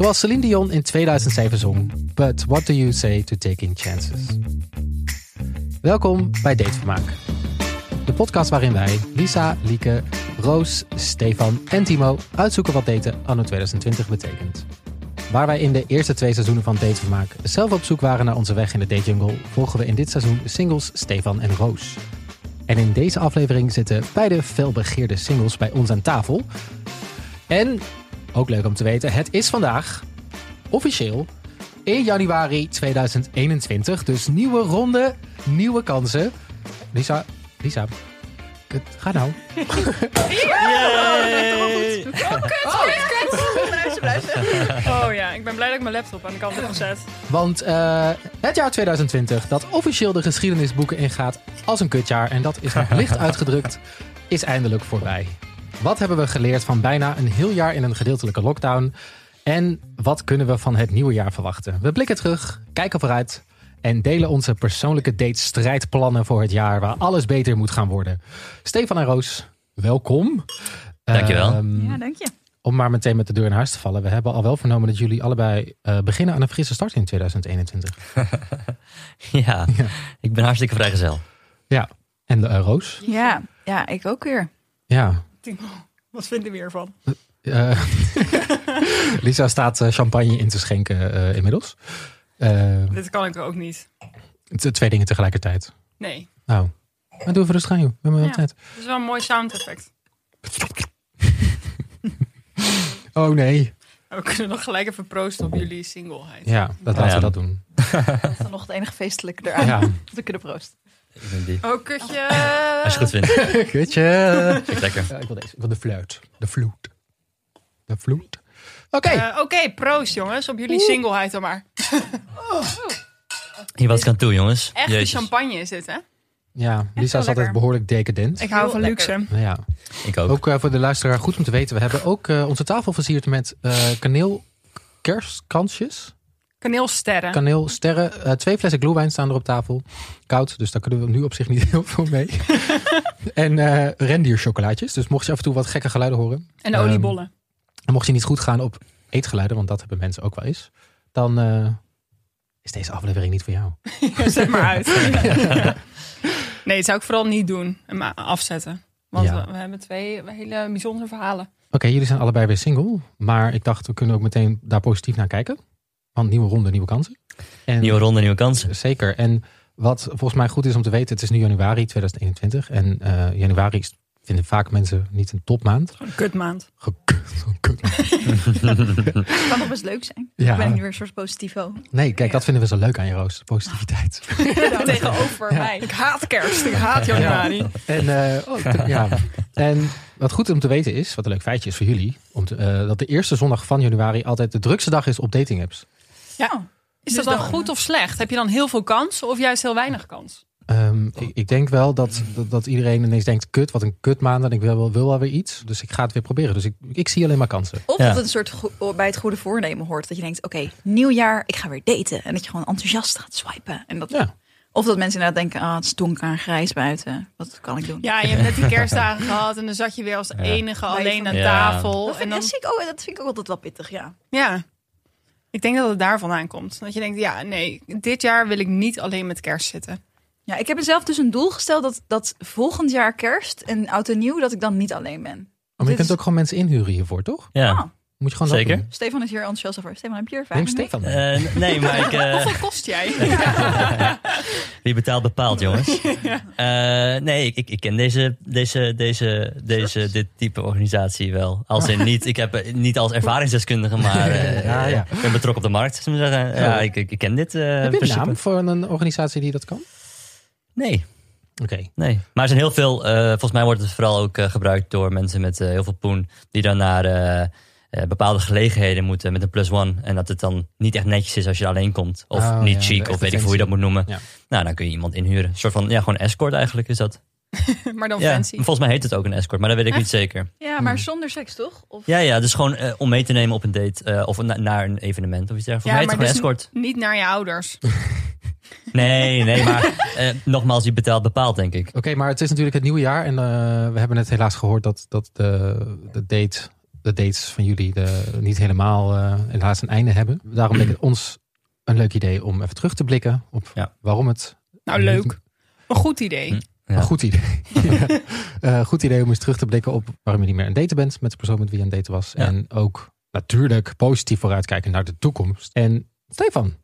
Zoals Celine Dion in 2007 zong. But what do you say to taking chances? Welkom bij Datevermaak. De podcast waarin wij, Lisa, Lieke, Roos, Stefan en Timo uitzoeken wat daten anno 2020 betekent. Waar wij in de eerste twee seizoenen van Datevermaak zelf op zoek waren naar onze weg in de datejungle, volgen we in dit seizoen singles Stefan en Roos. En in deze aflevering zitten beide felbegeerde singles bij ons aan tafel. En, ook leuk om te weten, het is vandaag officieel 1 januari 2021. Dus nieuwe ronde, nieuwe kansen. Lisa, Lisa, het, ga nou. Oh ja, ik ben blij dat ik mijn laptop aan de kant heb gezet. Want eh, het jaar 2020, dat officieel de geschiedenisboeken ingaat als een kutjaar, en dat is nog licht uitgedrukt, is eindelijk voorbij. Wat hebben we geleerd van bijna een heel jaar in een gedeeltelijke lockdown? En wat kunnen we van het nieuwe jaar verwachten? We blikken terug, kijken vooruit en delen onze persoonlijke date-strijdplannen voor het jaar waar alles beter moet gaan worden. Stefan en Roos, welkom. Dankjewel. Ehm, Ja, dank je. om maar meteen met de deur in huis te vallen. We hebben al wel vernomen dat jullie allebei eh, beginnen aan een frisse start in 2021. Ja, ik ben hartstikke vrijgezel. Ja. En uh, Roos? Ja, ja, ik ook weer. Ja. Timo, wat vinden we hiervan? Eh, Lisa staat eh, champagne in te schenken eh, inmiddels. Eh, Dit kan ik ook niet. twee dingen tegelijkertijd. Nee. Nou, maar doe even rustig aan joh. We hebben wel Ja. tijd. Het is wel een mooi sound effect. Oh nee. We kunnen nog gelijk even proosten op jullie singleheid. Ja, dat laten Ja. we dat doen. Dat is dan nog het enige feestelijke eraan. Ja. Te kunnen proosten. Ik ben die. Oh, kutje. Als je het goed vindt. Kutje. Vind ik lekker. Ja, ik wil deze. Ik wil de fluit. De vloed. De vloed. Oké. Eh, Oké, proost jongens, op jullie singleheid dan maar. Hier, wat ik aan toe, jongens. Echte Jezus. champagne is dit, hè? ja, Lisa is altijd lekker. behoorlijk decadent. Ik hou van luxe. Nou ja. Ik ook. Ook eh, voor de luisteraar goed om te weten. We hebben ook eh, onze tafel versierd met eh kaneel kerstkransjes. Kaneelsterren. Kaneelsterren. Eh, twee flessen glühwein staan er op tafel. Koud, dus daar kunnen we nu op zich niet heel veel mee. en eh rendierchocolaatjes. Dus mocht je af en toe wat gekke geluiden horen. en Ehm, oliebollen. En mocht je niet goed gaan op eetgeluiden, want dat hebben mensen ook wel eens. Dan eh, is deze aflevering niet voor jou. Zet maar uit. nee, dat zou ik vooral niet doen. En maar afzetten. Want Ja. we, we hebben twee hele bijzondere verhalen. Oké, jullie zijn allebei weer single. Maar ik dacht, we kunnen ook meteen daar positief naar kijken. Want nieuwe ronde, nieuwe kansen. En Nieuwe ronde, nieuwe kansen. Zeker. En wat volgens mij goed is om te weten, het is nu januari 2021. En eh, januari is- vinden vaak mensen niet een topmaand. Een kutmaand. Ge- Zo'n kutmaand. Het kan nog best leuk zijn. Ja. Ik ben nu weer een soort positivo. Nee, kijk, dat vinden we zo leuk aan je Roos. Positiviteit. Tegenover Ja. mij. Ik haat kerst. Ik haat januari. En, eh, oh, ja. en wat goed om te weten is, wat een leuk feitje is voor jullie, om te- eh, dat de eerste zondag van januari altijd de drukste dag is op dating apps. Ja. Is dat Dus dan dan- goed of slecht? Heb je dan heel veel kans of juist heel weinig kans? Ehm, ik, ik denk wel dat, dat, dat iedereen ineens denkt, kut, wat een kutmaand. En ik wil wel, wil wel weer iets. Dus ik ga het weer proberen. Dus ik, ik zie alleen maar kansen. Of Ja. dat het een soort bij het goede voornemen hoort. Dat je denkt, oké, nieuwjaar, ik ga weer daten. En dat je gewoon enthousiast gaat swipen. En dat, Ja. Of dat mensen inderdaad denken, ah, het is donker en grijs buiten. Wat kan ik doen? Ja, je hebt net die kerstdagen gehad en dan zat je weer als enige alleen aan tafel. dat, en vind, dan, dat, zie ik ook, dat vind ik ook altijd wel pittig, ja. ja, ik denk dat het daar vandaan komt. Dat je denkt, ja, nee, dit jaar wil ik niet alleen met kerst zitten. Ja, ik heb mezelf dus een doel gesteld dat, dat volgend jaar kerst en oud en nieuw, dat ik dan niet alleen ben. Maar je kunt is- ook gewoon mensen inhuren hiervoor, toch? Ja. Ah, Moet je gewoon Zeker. dat doen. Stefan is hier enthousiast over. Stefan, heb je er Neem? Stefan. mee. Eh, nee, maar ik, eh, Hoeveel kost jij? wie betaalt bepaalt, jongens. Eh, nee, ik, ik, ken deze, deze, deze, deze, dit type organisatie wel. Als in niet, ik heb eh, niet als ervaringsdeskundige, maar eh, Ja, ja. ik ben betrokken op de markt. zullen we zeggen. Ja, ik, ik, ik ken dit. eh, Heb je een naam voor een organisatie die dat kan? Nee, Oké. nee. Maar er zijn heel veel, eh, volgens mij wordt het vooral ook eh, gebruikt door mensen met eh, heel veel poen. Die dan naar eh, bepaalde gelegenheden moeten met een plus one. En dat het dan niet echt netjes is als je alleen komt. Of Oh, niet ja, chic, of weet ik hoe je dat moet noemen. Ja. Nou, dan kun je iemand inhuren. Een soort van, ja, gewoon escort eigenlijk is dat. maar dan Ja, fancy. volgens mij heet het ook een escort, maar dat weet ik Echt? niet zeker. Ja, maar zonder seks, toch? Of... Ja, ja, dus gewoon eh, om mee te nemen op een date eh, of na- naar een evenement of iets dergelijks. Mij heet het dus gewoon escort. niet naar je ouders. Nee, nee, maar eh, nogmaals, die betaalt bepaalt, denk ik. Oké, maar het is natuurlijk het nieuwe jaar. En eh, we hebben net helaas gehoord dat, dat de, de date de dates van jullie de, niet helemaal eh, helaas een einde hebben. Daarom leek het ons een leuk idee om even terug te blikken op Ja. waarom het Nou, leuk. Een goed idee. Hm. Ja. een goed idee. Eh, goed idee om eens terug te blikken op waarom je niet meer aan daten bent met de persoon met wie je aan het daten was. Ja. En ook natuurlijk positief vooruitkijken naar de toekomst. En Stefan,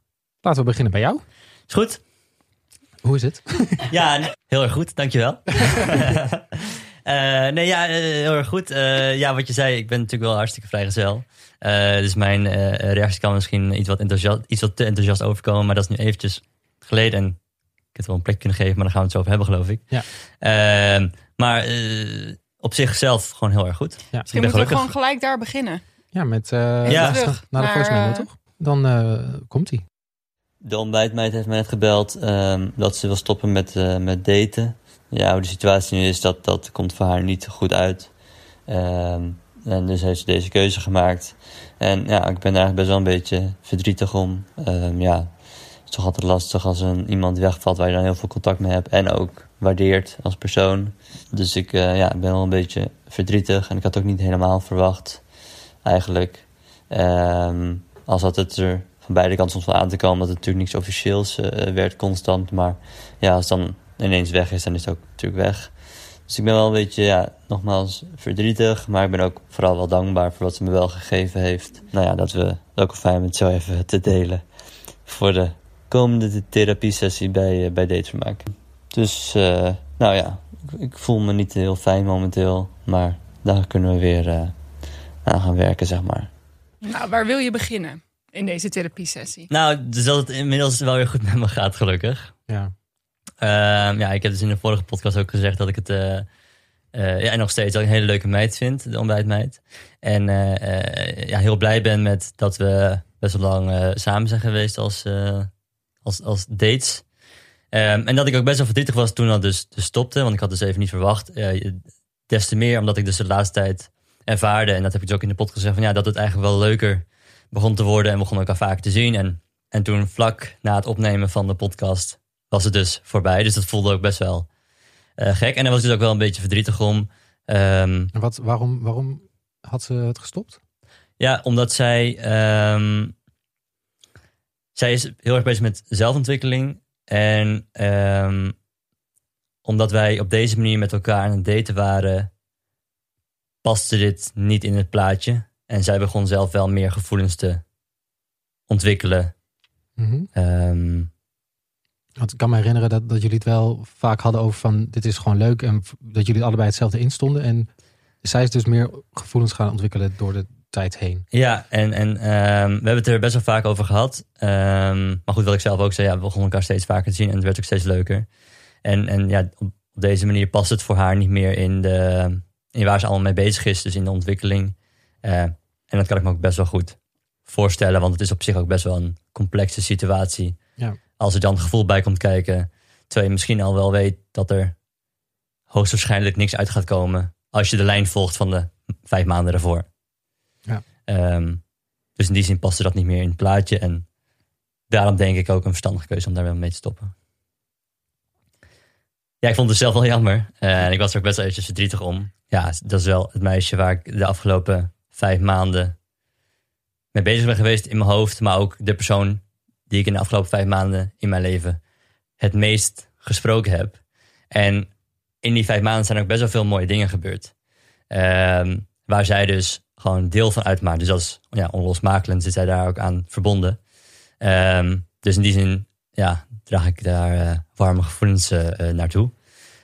laten we beginnen bij jou. Is goed? Hoe is het? Ja, heel erg goed, dankjewel. Eh nee, ja, eh, heel erg goed. Eh, ja, wat je zei, ik ben natuurlijk wel hartstikke vrijgezel. Eh dus mijn eh, reactie kan misschien iets wat, enthousiast, iets wat te enthousiast overkomen. Maar dat is nu eventjes geleden. En ik het wel een plek kunnen geven, maar daar gaan we het zo over hebben, geloof ik. Ja. Ehm, maar eh, op zichzelf gewoon heel erg goed. Ja. Misschien moeten we gewoon gelijk daar beginnen. Ja, met eh Ja. luisteren Terug naar de naar, voice memo, eh, toch? Dan eh, komt hij. De ontbijtmeid heeft mij net gebeld ehm, dat ze wil stoppen met, eh, met daten. Ja, hoe de situatie nu is, dat, dat komt voor haar niet goed uit. Ehm, en dus heeft ze deze keuze gemaakt. En ja, ik ben daar eigenlijk best wel een beetje verdrietig om. Ehm, ja, het is toch altijd lastig als een, iemand wegvalt waar je dan heel veel contact mee hebt. En ook waardeert als persoon. Dus ik eh, ja, ben wel een beetje verdrietig. En ik had ook niet helemaal verwacht, eigenlijk. Ehm, als had het er van beide kanten soms wel aan te komen dat het natuurlijk niks officieels eh, werd constant. Maar ja, als dan ineens weg is, dan is het ook natuurlijk weg. Dus ik ben wel een beetje, ja, nogmaals verdrietig. Maar ik ben ook vooral wel dankbaar voor wat ze me wel gegeven heeft. Nou ja, dat we het ook fijn met zo even te delen. Voor de komende therapiesessie bij, eh, bij Datevermaak. Dus, eh, nou ja, ik, ik voel me niet heel fijn momenteel. Maar daar kunnen we weer eh, aan gaan werken, zeg maar. Nou, waar wil je beginnen in deze therapiesessie? Nou, dus dat het inmiddels wel weer goed met me gaat, gelukkig. Ja. Ehm, ja, ik heb dus in de vorige podcast ook gezegd dat ik het... eh, ja, en nog steeds dat ik een hele leuke meid vind, de ontbijtmeid. En eh, ja, heel blij ben met dat we best wel lang samen zijn geweest als, als, als dates. Ehm, en dat ik ook best wel verdrietig was toen dat dus, dus stopte. Want ik had dus even niet verwacht. Des te meer omdat ik dus de laatste tijd ervaarde. En dat heb ik dus ook in de podcast gezegd. Van, ja, dat het eigenlijk wel leuker begon te worden. En begon elkaar vaker te zien. En, en toen vlak na het opnemen van de podcast was het dus voorbij. Dus dat voelde ook best wel eh, gek. En daar was dus ook wel een beetje verdrietig om. Ehm, En wat, waarom, waarom had ze het gestopt? ja, omdat zij. ehm, zij is heel erg bezig met zelfontwikkeling. En ehm, omdat wij op deze manier met elkaar aan het daten waren, paste dit niet in het plaatje. En zij begon zelf wel meer gevoelens te ontwikkelen. Ehm, Want ik kan me herinneren dat, dat jullie het wel vaak hadden over van dit is gewoon leuk en dat jullie allebei hetzelfde instonden. En zij is dus meer gevoelens gaan ontwikkelen door de tijd heen. Ja, en, en ehm, we hebben het er best wel vaak over gehad. Ehm, maar goed, wat ik zelf ook zei, ja, we begonnen elkaar steeds vaker te zien en het werd ook steeds leuker. En, en ja, op, op deze manier past het voor haar niet meer in, de, in waar ze allemaal mee bezig is, dus in de ontwikkeling. Eh, en dat kan ik me ook best wel goed voorstellen, want het is op zich ook best wel een complexe situatie. Ja. Als er dan gevoel bij komt kijken, terwijl je misschien al wel weet dat er hoogstwaarschijnlijk niks uit gaat komen als je de lijn volgt van de vijf maanden daarvoor. Ehm, dus in die zin paste dat niet meer in het plaatje. En daarom denk ik ook een verstandige keuze om daar wel mee te stoppen. Ja, ik vond het zelf wel jammer. En ik was er ook best wel eventjes verdrietig om. Ja, dat is wel het meisje waar ik de afgelopen vijf maanden mee bezig ben geweest in mijn hoofd. Maar ook de persoon die ik in de afgelopen vijf maanden in mijn leven het meest gesproken heb. En in die vijf maanden zijn ook best wel veel mooie dingen gebeurd. Ehm, waar zij dus gewoon deel van uitmaakt. Dus is ja, onlosmakelijk, zit zij daar ook aan verbonden. Ehm, dus in die zin ja, draag ik daar eh, warme gevoelens eh, naartoe.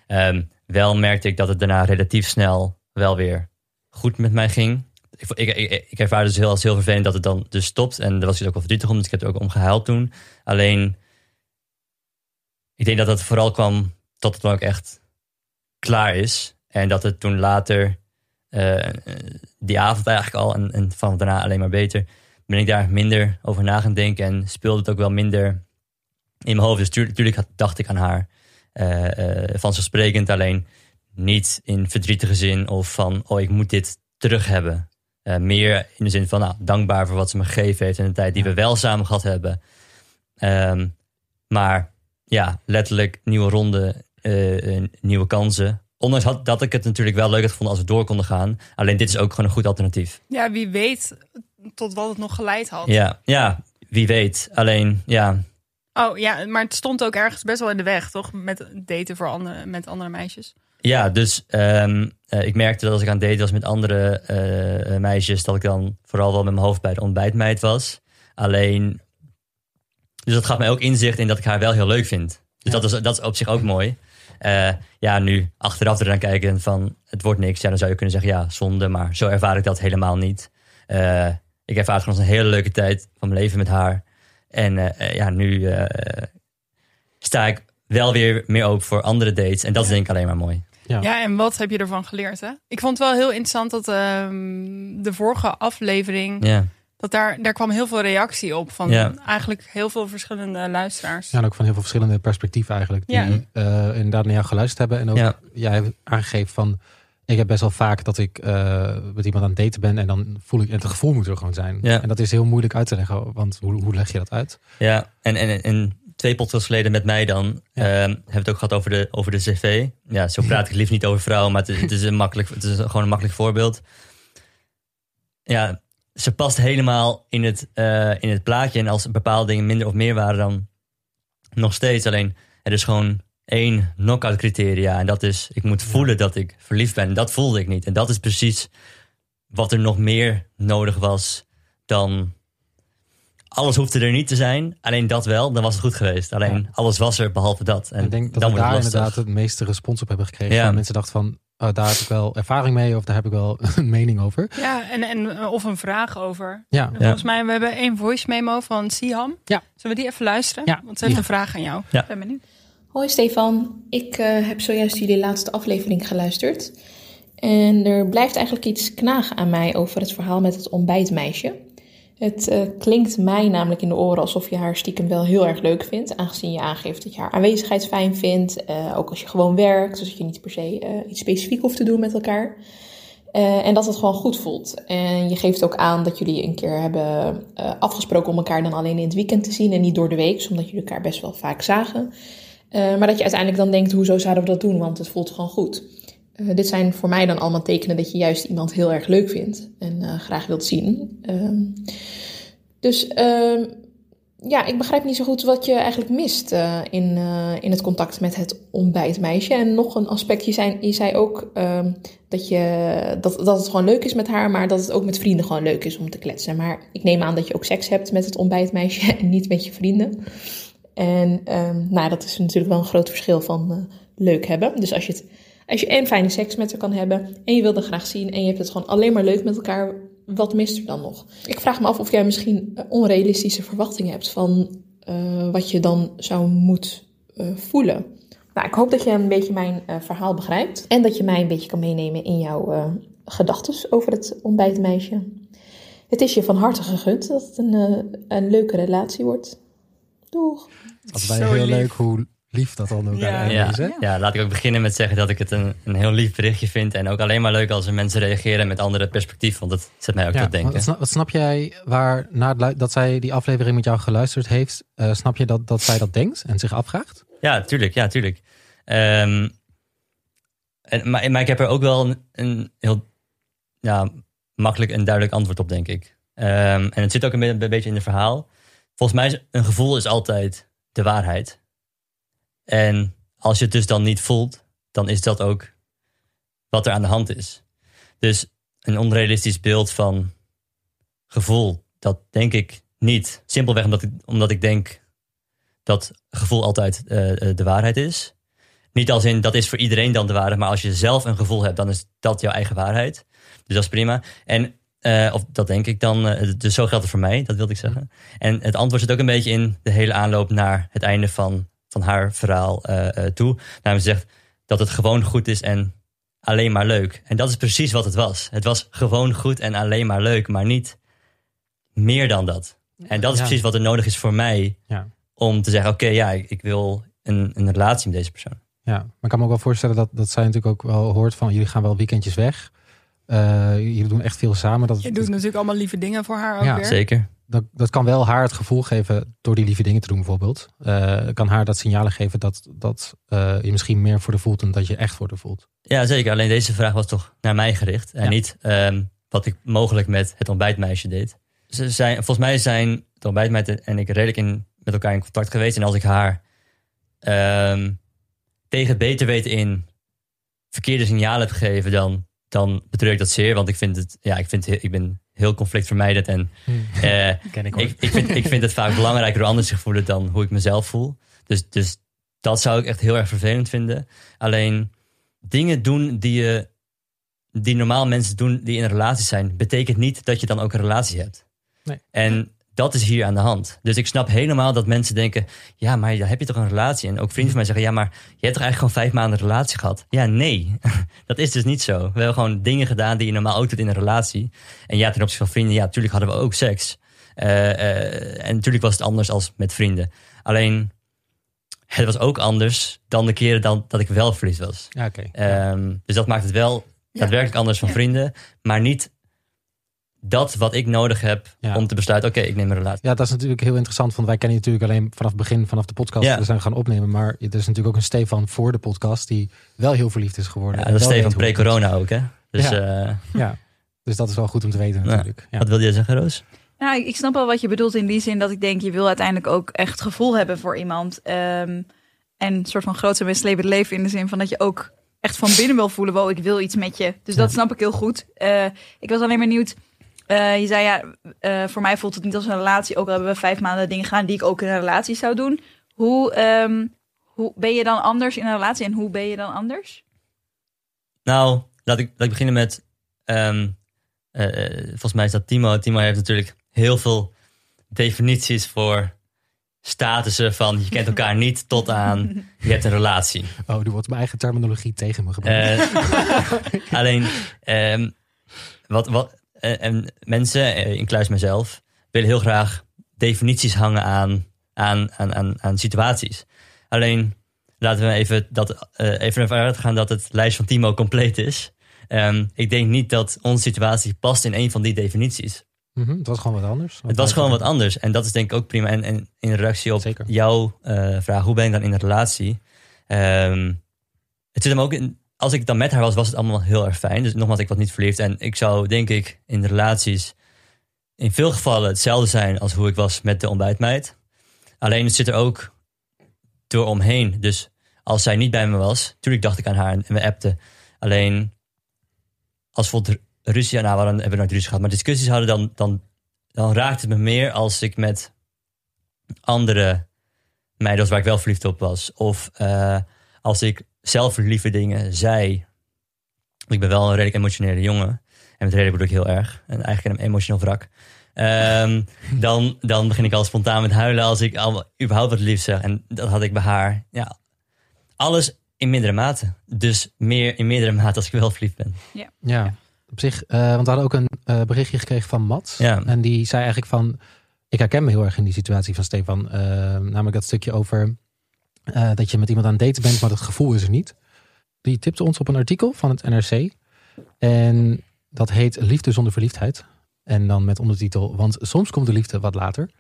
Ehm, wel merkte ik dat het daarna relatief snel wel weer goed met mij ging. Ik, ik, ik, ervaarde dus heel, als heel vervelend dat het dan dus stopt. En daar was ik ook wel verdrietig om, dus ik heb er ook om gehuild toen. Alleen, ik denk dat het vooral kwam tot het dan ook echt klaar is. En dat het toen later, eh, die avond eigenlijk al en, van daarna alleen maar beter, ben ik daar minder over na gaan denken en speelde het ook wel minder in mijn hoofd. Dus tuur- tuurlijk had- dacht ik aan haar eh, eh, vanzelfsprekend, alleen niet in verdrietige zin of van, oh ik moet dit terug hebben. Eh, meer in de zin van, nou, dankbaar voor wat ze me gegeven heeft en de tijd die we wel samen gehad hebben. Ehm, maar ja, letterlijk nieuwe ronde, eh, eh, nieuwe kansen ondanks had, dat ik het natuurlijk wel leuk had gevonden als we door konden gaan. Alleen dit is ook gewoon een goed alternatief. Ja, wie weet tot wat het nog geleid had. Ja, ja wie weet. Alleen, ja, Oh ja, maar het stond ook ergens best wel in de weg, toch? Met daten voor andere, met andere meisjes. Ja, dus ehm, eh, ik merkte dat als ik aan het daten was met andere eh, meisjes, dat ik dan vooral wel met mijn hoofd bij de ontbijtmeid was. Alleen, dus dat gaf mij ook inzicht in dat ik haar wel heel leuk vind. Dus Ja. dat, is, dat is op zich ook mooi. Eh, ja, nu achteraf eraan kijken van het wordt niks. Ja, dan zou je kunnen zeggen ja, zonde. Maar zo ervaar ik dat helemaal niet. Ik ervaar gewoon een hele leuke tijd van mijn leven met haar. En ja, nu sta ik wel weer meer open voor andere dates. En dat is denk ik alleen maar mooi. Ja. Ja, en wat heb je ervan geleerd, hè? Ik vond het wel heel interessant dat ehm, de vorige aflevering... Ja, dat daar, daar kwam heel veel reactie op van Ja. eigenlijk heel veel verschillende luisteraars. Ja, en ook van heel veel verschillende perspectieven eigenlijk. Die Ja. eh, inderdaad naar jou geluisterd hebben. En ook Ja. jij hebt aangegeven van... Ik heb best wel vaak dat ik eh, met iemand aan het daten ben. En dan voel ik... En het gevoel moet er gewoon zijn. Ja. En dat is heel moeilijk uit te leggen. Want hoe, hoe leg je dat uit? ja. En, en, en twee podcasts geleden met mij dan Ja. ehm, hebben we het ook gehad over de, over de cv. Ja, zo praat ik liefst niet over vrouwen, maar het, het is, een makkelijk, het is gewoon een makkelijk voorbeeld. Ja, ze past helemaal in het, eh, in het plaatje. En als bepaalde dingen minder of meer waren, dan nog steeds. Alleen, er is gewoon één knockout criteria. En dat is, ik moet voelen dat ik verliefd ben. En dat voelde ik niet. En dat is precies wat er nog meer nodig was dan... Alles hoefde er niet te zijn, alleen dat wel, dan was het goed geweest. Alleen Ja. alles was er behalve dat. En ik denk dat dan we daar het inderdaad het meeste respons op hebben gekregen. Ja. Van mensen dachten van... Oh, daar heb ik wel ervaring mee. Of daar heb ik wel een mening over. Ja, en, en eh, of een vraag over. Ja, Volgens mij, we hebben één voice memo van Siham. Ja. Zullen we die even luisteren? Ja. Want ze heeft Ja. een vraag aan jou. Ik ben benieuwd. Hoi Stefan, ik eh, heb zojuist jullie laatste aflevering geluisterd. En er blijft eigenlijk iets knagen aan mij over het verhaal met het ontbijtmeisje. Het eh, klinkt mij namelijk in de oren alsof je haar stiekem wel heel erg leuk vindt, aangezien je aangeeft dat je haar aanwezigheid fijn vindt. eh, ook als je gewoon werkt, dus dat je niet per se eh, iets specifiek hoeft te doen met elkaar. En dat het gewoon goed voelt. En je geeft ook aan dat jullie een keer hebben afgesproken om elkaar dan alleen in het weekend te zien en niet door de week, omdat jullie elkaar best wel vaak zagen. Maar dat je uiteindelijk dan denkt, hoezo zouden we dat doen? Want het voelt gewoon goed. Eh, dit zijn voor mij dan allemaal tekenen dat je juist iemand heel erg leuk vindt en eh, graag wilt zien. Ehm, dus ehm, ja, ik begrijp niet zo goed wat je eigenlijk mist eh, in, in het contact met het ontbijtmeisje. En nog een aspect, je zei, je zei ook ehm, dat, je, dat, dat het gewoon leuk is met haar, maar dat het ook met vrienden gewoon leuk is om te kletsen. Maar ik neem aan dat je ook seks hebt met het ontbijtmeisje en niet met je vrienden. En nou, dat is natuurlijk wel een groot verschil van leuk hebben. Dus als je, het, als je en fijne seks met haar kan hebben en je wil haar graag zien en je hebt het gewoon alleen maar leuk met elkaar, wat mist er dan nog? Ik vraag me af of jij misschien eh, onrealistische verwachtingen hebt van eh, wat je dan zou moeten eh, voelen. Nou, ik hoop dat je een beetje mijn eh, verhaal begrijpt en dat je mij een beetje kan meenemen in jouw eh gedachten over het ontbijtmeisje. Het is je van harte gegund dat het een, eh, een leuke relatie wordt. Doeg! Dat is heel lief. leuk hoe lief dat dan ook Ja. aan Ja, is. Hè? ja, laat ik ook beginnen met zeggen dat ik het een, een heel lief berichtje vind. En ook alleen maar leuk als er mensen reageren met andere perspectief. Want dat zet mij ook Ja, tot denken. Wat snap, wat snap jij waar na het dat zij die aflevering met jou geluisterd heeft? eh, snap je dat, dat zij dat denkt en zich afvraagt? Ja, tuurlijk. Ja, tuurlijk. Ehm, en, maar, maar ik heb er ook wel een, een heel ja, makkelijk en duidelijk antwoord op, denk ik. Ehm, en het zit ook een, be- een beetje in het verhaal. Volgens mij is een gevoel is altijd de waarheid. En als je het dus dan niet voelt, dan is dat ook wat er aan de hand is. Dus een onrealistisch beeld van gevoel, dat denk ik niet. Simpelweg omdat ik, omdat ik denk dat gevoel altijd eh, eh, de waarheid is. Niet als in dat is voor iedereen dan de waarheid, maar als je zelf een gevoel hebt, dan is dat jouw eigen waarheid. Dus dat is prima. En, eh, of dat denk ik dan, dus zo geldt het voor mij, dat wilde ik zeggen. En het antwoord zit ook een beetje in de hele aanloop naar het einde van, van haar verhaal eh, eh, toe. Namelijk zegt dat het gewoon goed is en alleen maar leuk. En dat is precies wat het was. Het was gewoon goed en alleen maar leuk, maar niet meer dan dat. En dat is Ja. precies wat er nodig is voor mij Ja. om te zeggen: oké, ja, ik, ik wil een, een relatie met deze persoon. Ja, maar ik kan me ook wel voorstellen dat, dat zij natuurlijk ook wel hoort van jullie gaan wel weekendjes weg. Eh, jullie doen echt veel samen. Dat, Je doet natuurlijk allemaal lieve dingen voor haar ook Ja, weer. Zeker. Dat, dat kan wel haar het gevoel geven door die lieve dingen te doen bijvoorbeeld. Eh, kan haar dat signalen geven dat, dat eh, je misschien meer voor de voelt dan dat je echt voor de voelt. Ja, zeker. Alleen deze vraag was toch naar mij gericht. En Ja. niet ehm, wat ik mogelijk met het ontbijtmeisje deed. Ze zijn, volgens mij zijn het ontbijtmeisje en ik redelijk in, met elkaar in contact geweest. En als ik haar ehm, tegen beter weten in verkeerde signalen heb gegeven, dan, dan betreur ik dat zeer. Want ik vind het, ja, ik, vind, ik ben heel conflictvermijdend. En eh, Ken ik ik, ik, vind, ik vind het vaak belangrijker hoe anderen zich voelen dan hoe ik mezelf voel. Dus, dus dat zou ik echt heel erg vervelend vinden. Alleen dingen doen die, je, die normaal mensen doen die in een relatie zijn, betekent niet dat je dan ook een relatie hebt. Nee. En dat is hier aan de hand. Dus ik snap helemaal dat mensen denken: ja, maar dan heb je toch een relatie? En ook vrienden van mij zeggen: ja, maar je hebt toch eigenlijk gewoon vijf maanden een relatie gehad? Ja, nee, dat is dus niet zo. We hebben gewoon dingen gedaan die je normaal ook doet in een relatie. En ja, ten opzichte van vrienden, ja, natuurlijk hadden we ook seks. Eh, eh, en natuurlijk was het anders als met vrienden. Alleen, het was ook anders dan de keren dan, dat ik wel verliefd was. Ja, oké. Ehm, dus dat maakt het wel daadwerkelijk anders van Ja. vrienden. Maar niet dat wat ik nodig heb Ja. om te besluiten: oké, ik neem een relatie. Ja, dat is natuurlijk heel interessant. Want wij kennen je natuurlijk alleen vanaf het begin, vanaf de podcast. Ja. We zijn gaan opnemen. Maar er is natuurlijk ook een Stefan voor de podcast die wel heel verliefd is geworden. Ja, en dat is Stefan pre-corona ook, hè? Dus Ja. eh. Ja, dus dat is wel goed om te weten Ja. natuurlijk. Ja. wat wilde je zeggen, Roos? Nou, ik- snap wel wat je bedoelt in die zin dat ik denk, je wil uiteindelijk ook echt gevoel hebben voor iemand. Ehm, en een soort van grootste meeslepend leven in de zin van dat je ook echt van binnen wil voelen, wow, ik wil iets met je. Dus dat snap ik heel goed. Eh, ik was alleen maar benieuwd. Eh, je zei ja, eh, voor mij voelt het niet als een relatie. Ook al hebben we vijf maanden dingen gedaan die ik ook in een relatie zou doen. Hoe, ehm, hoe ben je dan anders in een relatie en hoe ben je dan anders? Nou, laat ik, laat ik beginnen met. ehm, eh, volgens mij is dat Timo. Timo heeft natuurlijk heel veel definities voor statussen van je kent elkaar niet tot aan je hebt een relatie. Oh, er wordt mijn eigen terminologie tegen me gebruikt. Alleen, ehm, wat, wat, en mensen, eh, inclusief mezelf, willen heel graag definities hangen aan, aan, aan, aan, aan situaties. Alleen, laten we even, dat, eh, even ervan uitgaan dat het lijst van Timo compleet is. Ehm, ik denk niet dat onze situatie past in een van die definities. Mhm, het was gewoon wat anders. Het was gewoon wat anders. En dat is denk ik ook prima. En, en in reactie op Zeker. jouw eh, vraag, hoe ben ik dan in een relatie? Ehm, het zit hem ook in, als ik dan met haar was, was het allemaal heel erg fijn. Dus nogmaals, ik was niet verliefd. En ik zou denk ik in relaties in veel gevallen hetzelfde zijn als hoe ik was met de ontbijtmeid. Alleen het zit er ook door omheen. Dus als zij niet bij me was, natuurlijk dacht ik aan haar en we appten. Alleen als bijvoorbeeld ruzie, nou, we hebben we nooit ruzie gehad, maar discussies hadden, dan, dan, dan het me meer als ik met andere meiden was waar ik wel verliefd op was. Of eh, als ik zelf lieve dingen zei. Ik ben wel een redelijk emotionele jongen. En met redelijk bedoel ik heel erg. En eigenlijk een emotioneel wrak. Ehm, dan, dan begin ik al spontaan met huilen als ik al überhaupt wat lief zeg. En dat had ik bij haar. Ja, alles in mindere mate. Dus meer in meerdere mate als ik wel verliefd ben. Ja, op zich. eh, want we hadden ook een eh, berichtje gekregen van Mats. Ja. En die zei eigenlijk van... Ik herken me heel erg in die situatie van Stefan. Eh, namelijk dat stukje over eh, dat je met iemand aan het daten bent, maar dat gevoel is er niet. Die tipte ons op een artikel van het NRC. En dat heet Liefde zonder verliefdheid. En dan met ondertitel, want soms komt de liefde wat later.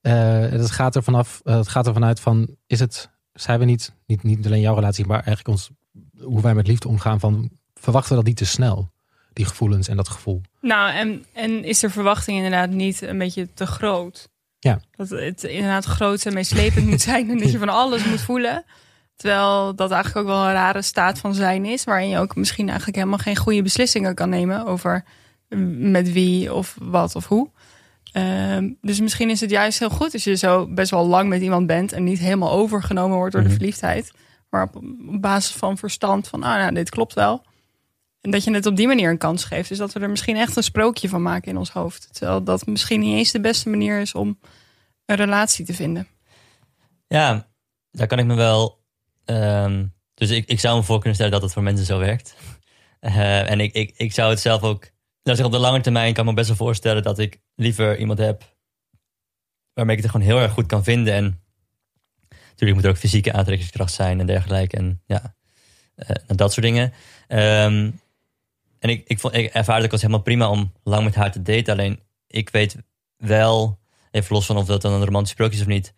Eh, en dat gaat er vanaf, eh, het gaat er vanuit van, is het, zijn we niet, niet, niet alleen jouw relatie, maar eigenlijk ons, hoe wij met liefde omgaan van, verwachten we dat niet te snel? Die gevoelens en dat gevoel. Nou, en, en is de verwachting inderdaad niet een beetje te groot? Ja. Dat het inderdaad groot en meeslepend moet zijn en dat je van alles moet voelen. Terwijl dat eigenlijk ook wel een rare staat van zijn is, waarin je ook misschien eigenlijk helemaal geen goede beslissingen kan nemen over met wie of wat of hoe. Ehm, dus misschien is het juist heel goed als je zo best wel lang met iemand bent en niet helemaal overgenomen wordt door de Mhm. verliefdheid. Maar op, op basis van verstand van, ah, nou, dit klopt wel. Dat je het op die manier een kans geeft. Dus dat we er misschien echt een sprookje van maken in ons hoofd. Terwijl dat misschien niet eens de beste manier is om een relatie te vinden. Ja, daar kan ik me wel. ehm, dus ik, ik zou me voor kunnen stellen dat het voor mensen zo werkt. Eh, en ik, ik, ik zou het zelf ook. Nou, zeg, op de lange termijn kan me best wel voorstellen dat ik liever iemand heb. waarmee ik het gewoon heel erg goed kan vinden. En natuurlijk moet er ook fysieke aantrekkingskracht zijn en dergelijke. En ja, eh, dat soort dingen. Ehm, en ik, ik, vond, ik ervaarde het als helemaal prima om lang met haar te daten. Alleen ik weet wel, even los van of dat dan een romantisch sprookje is of niet,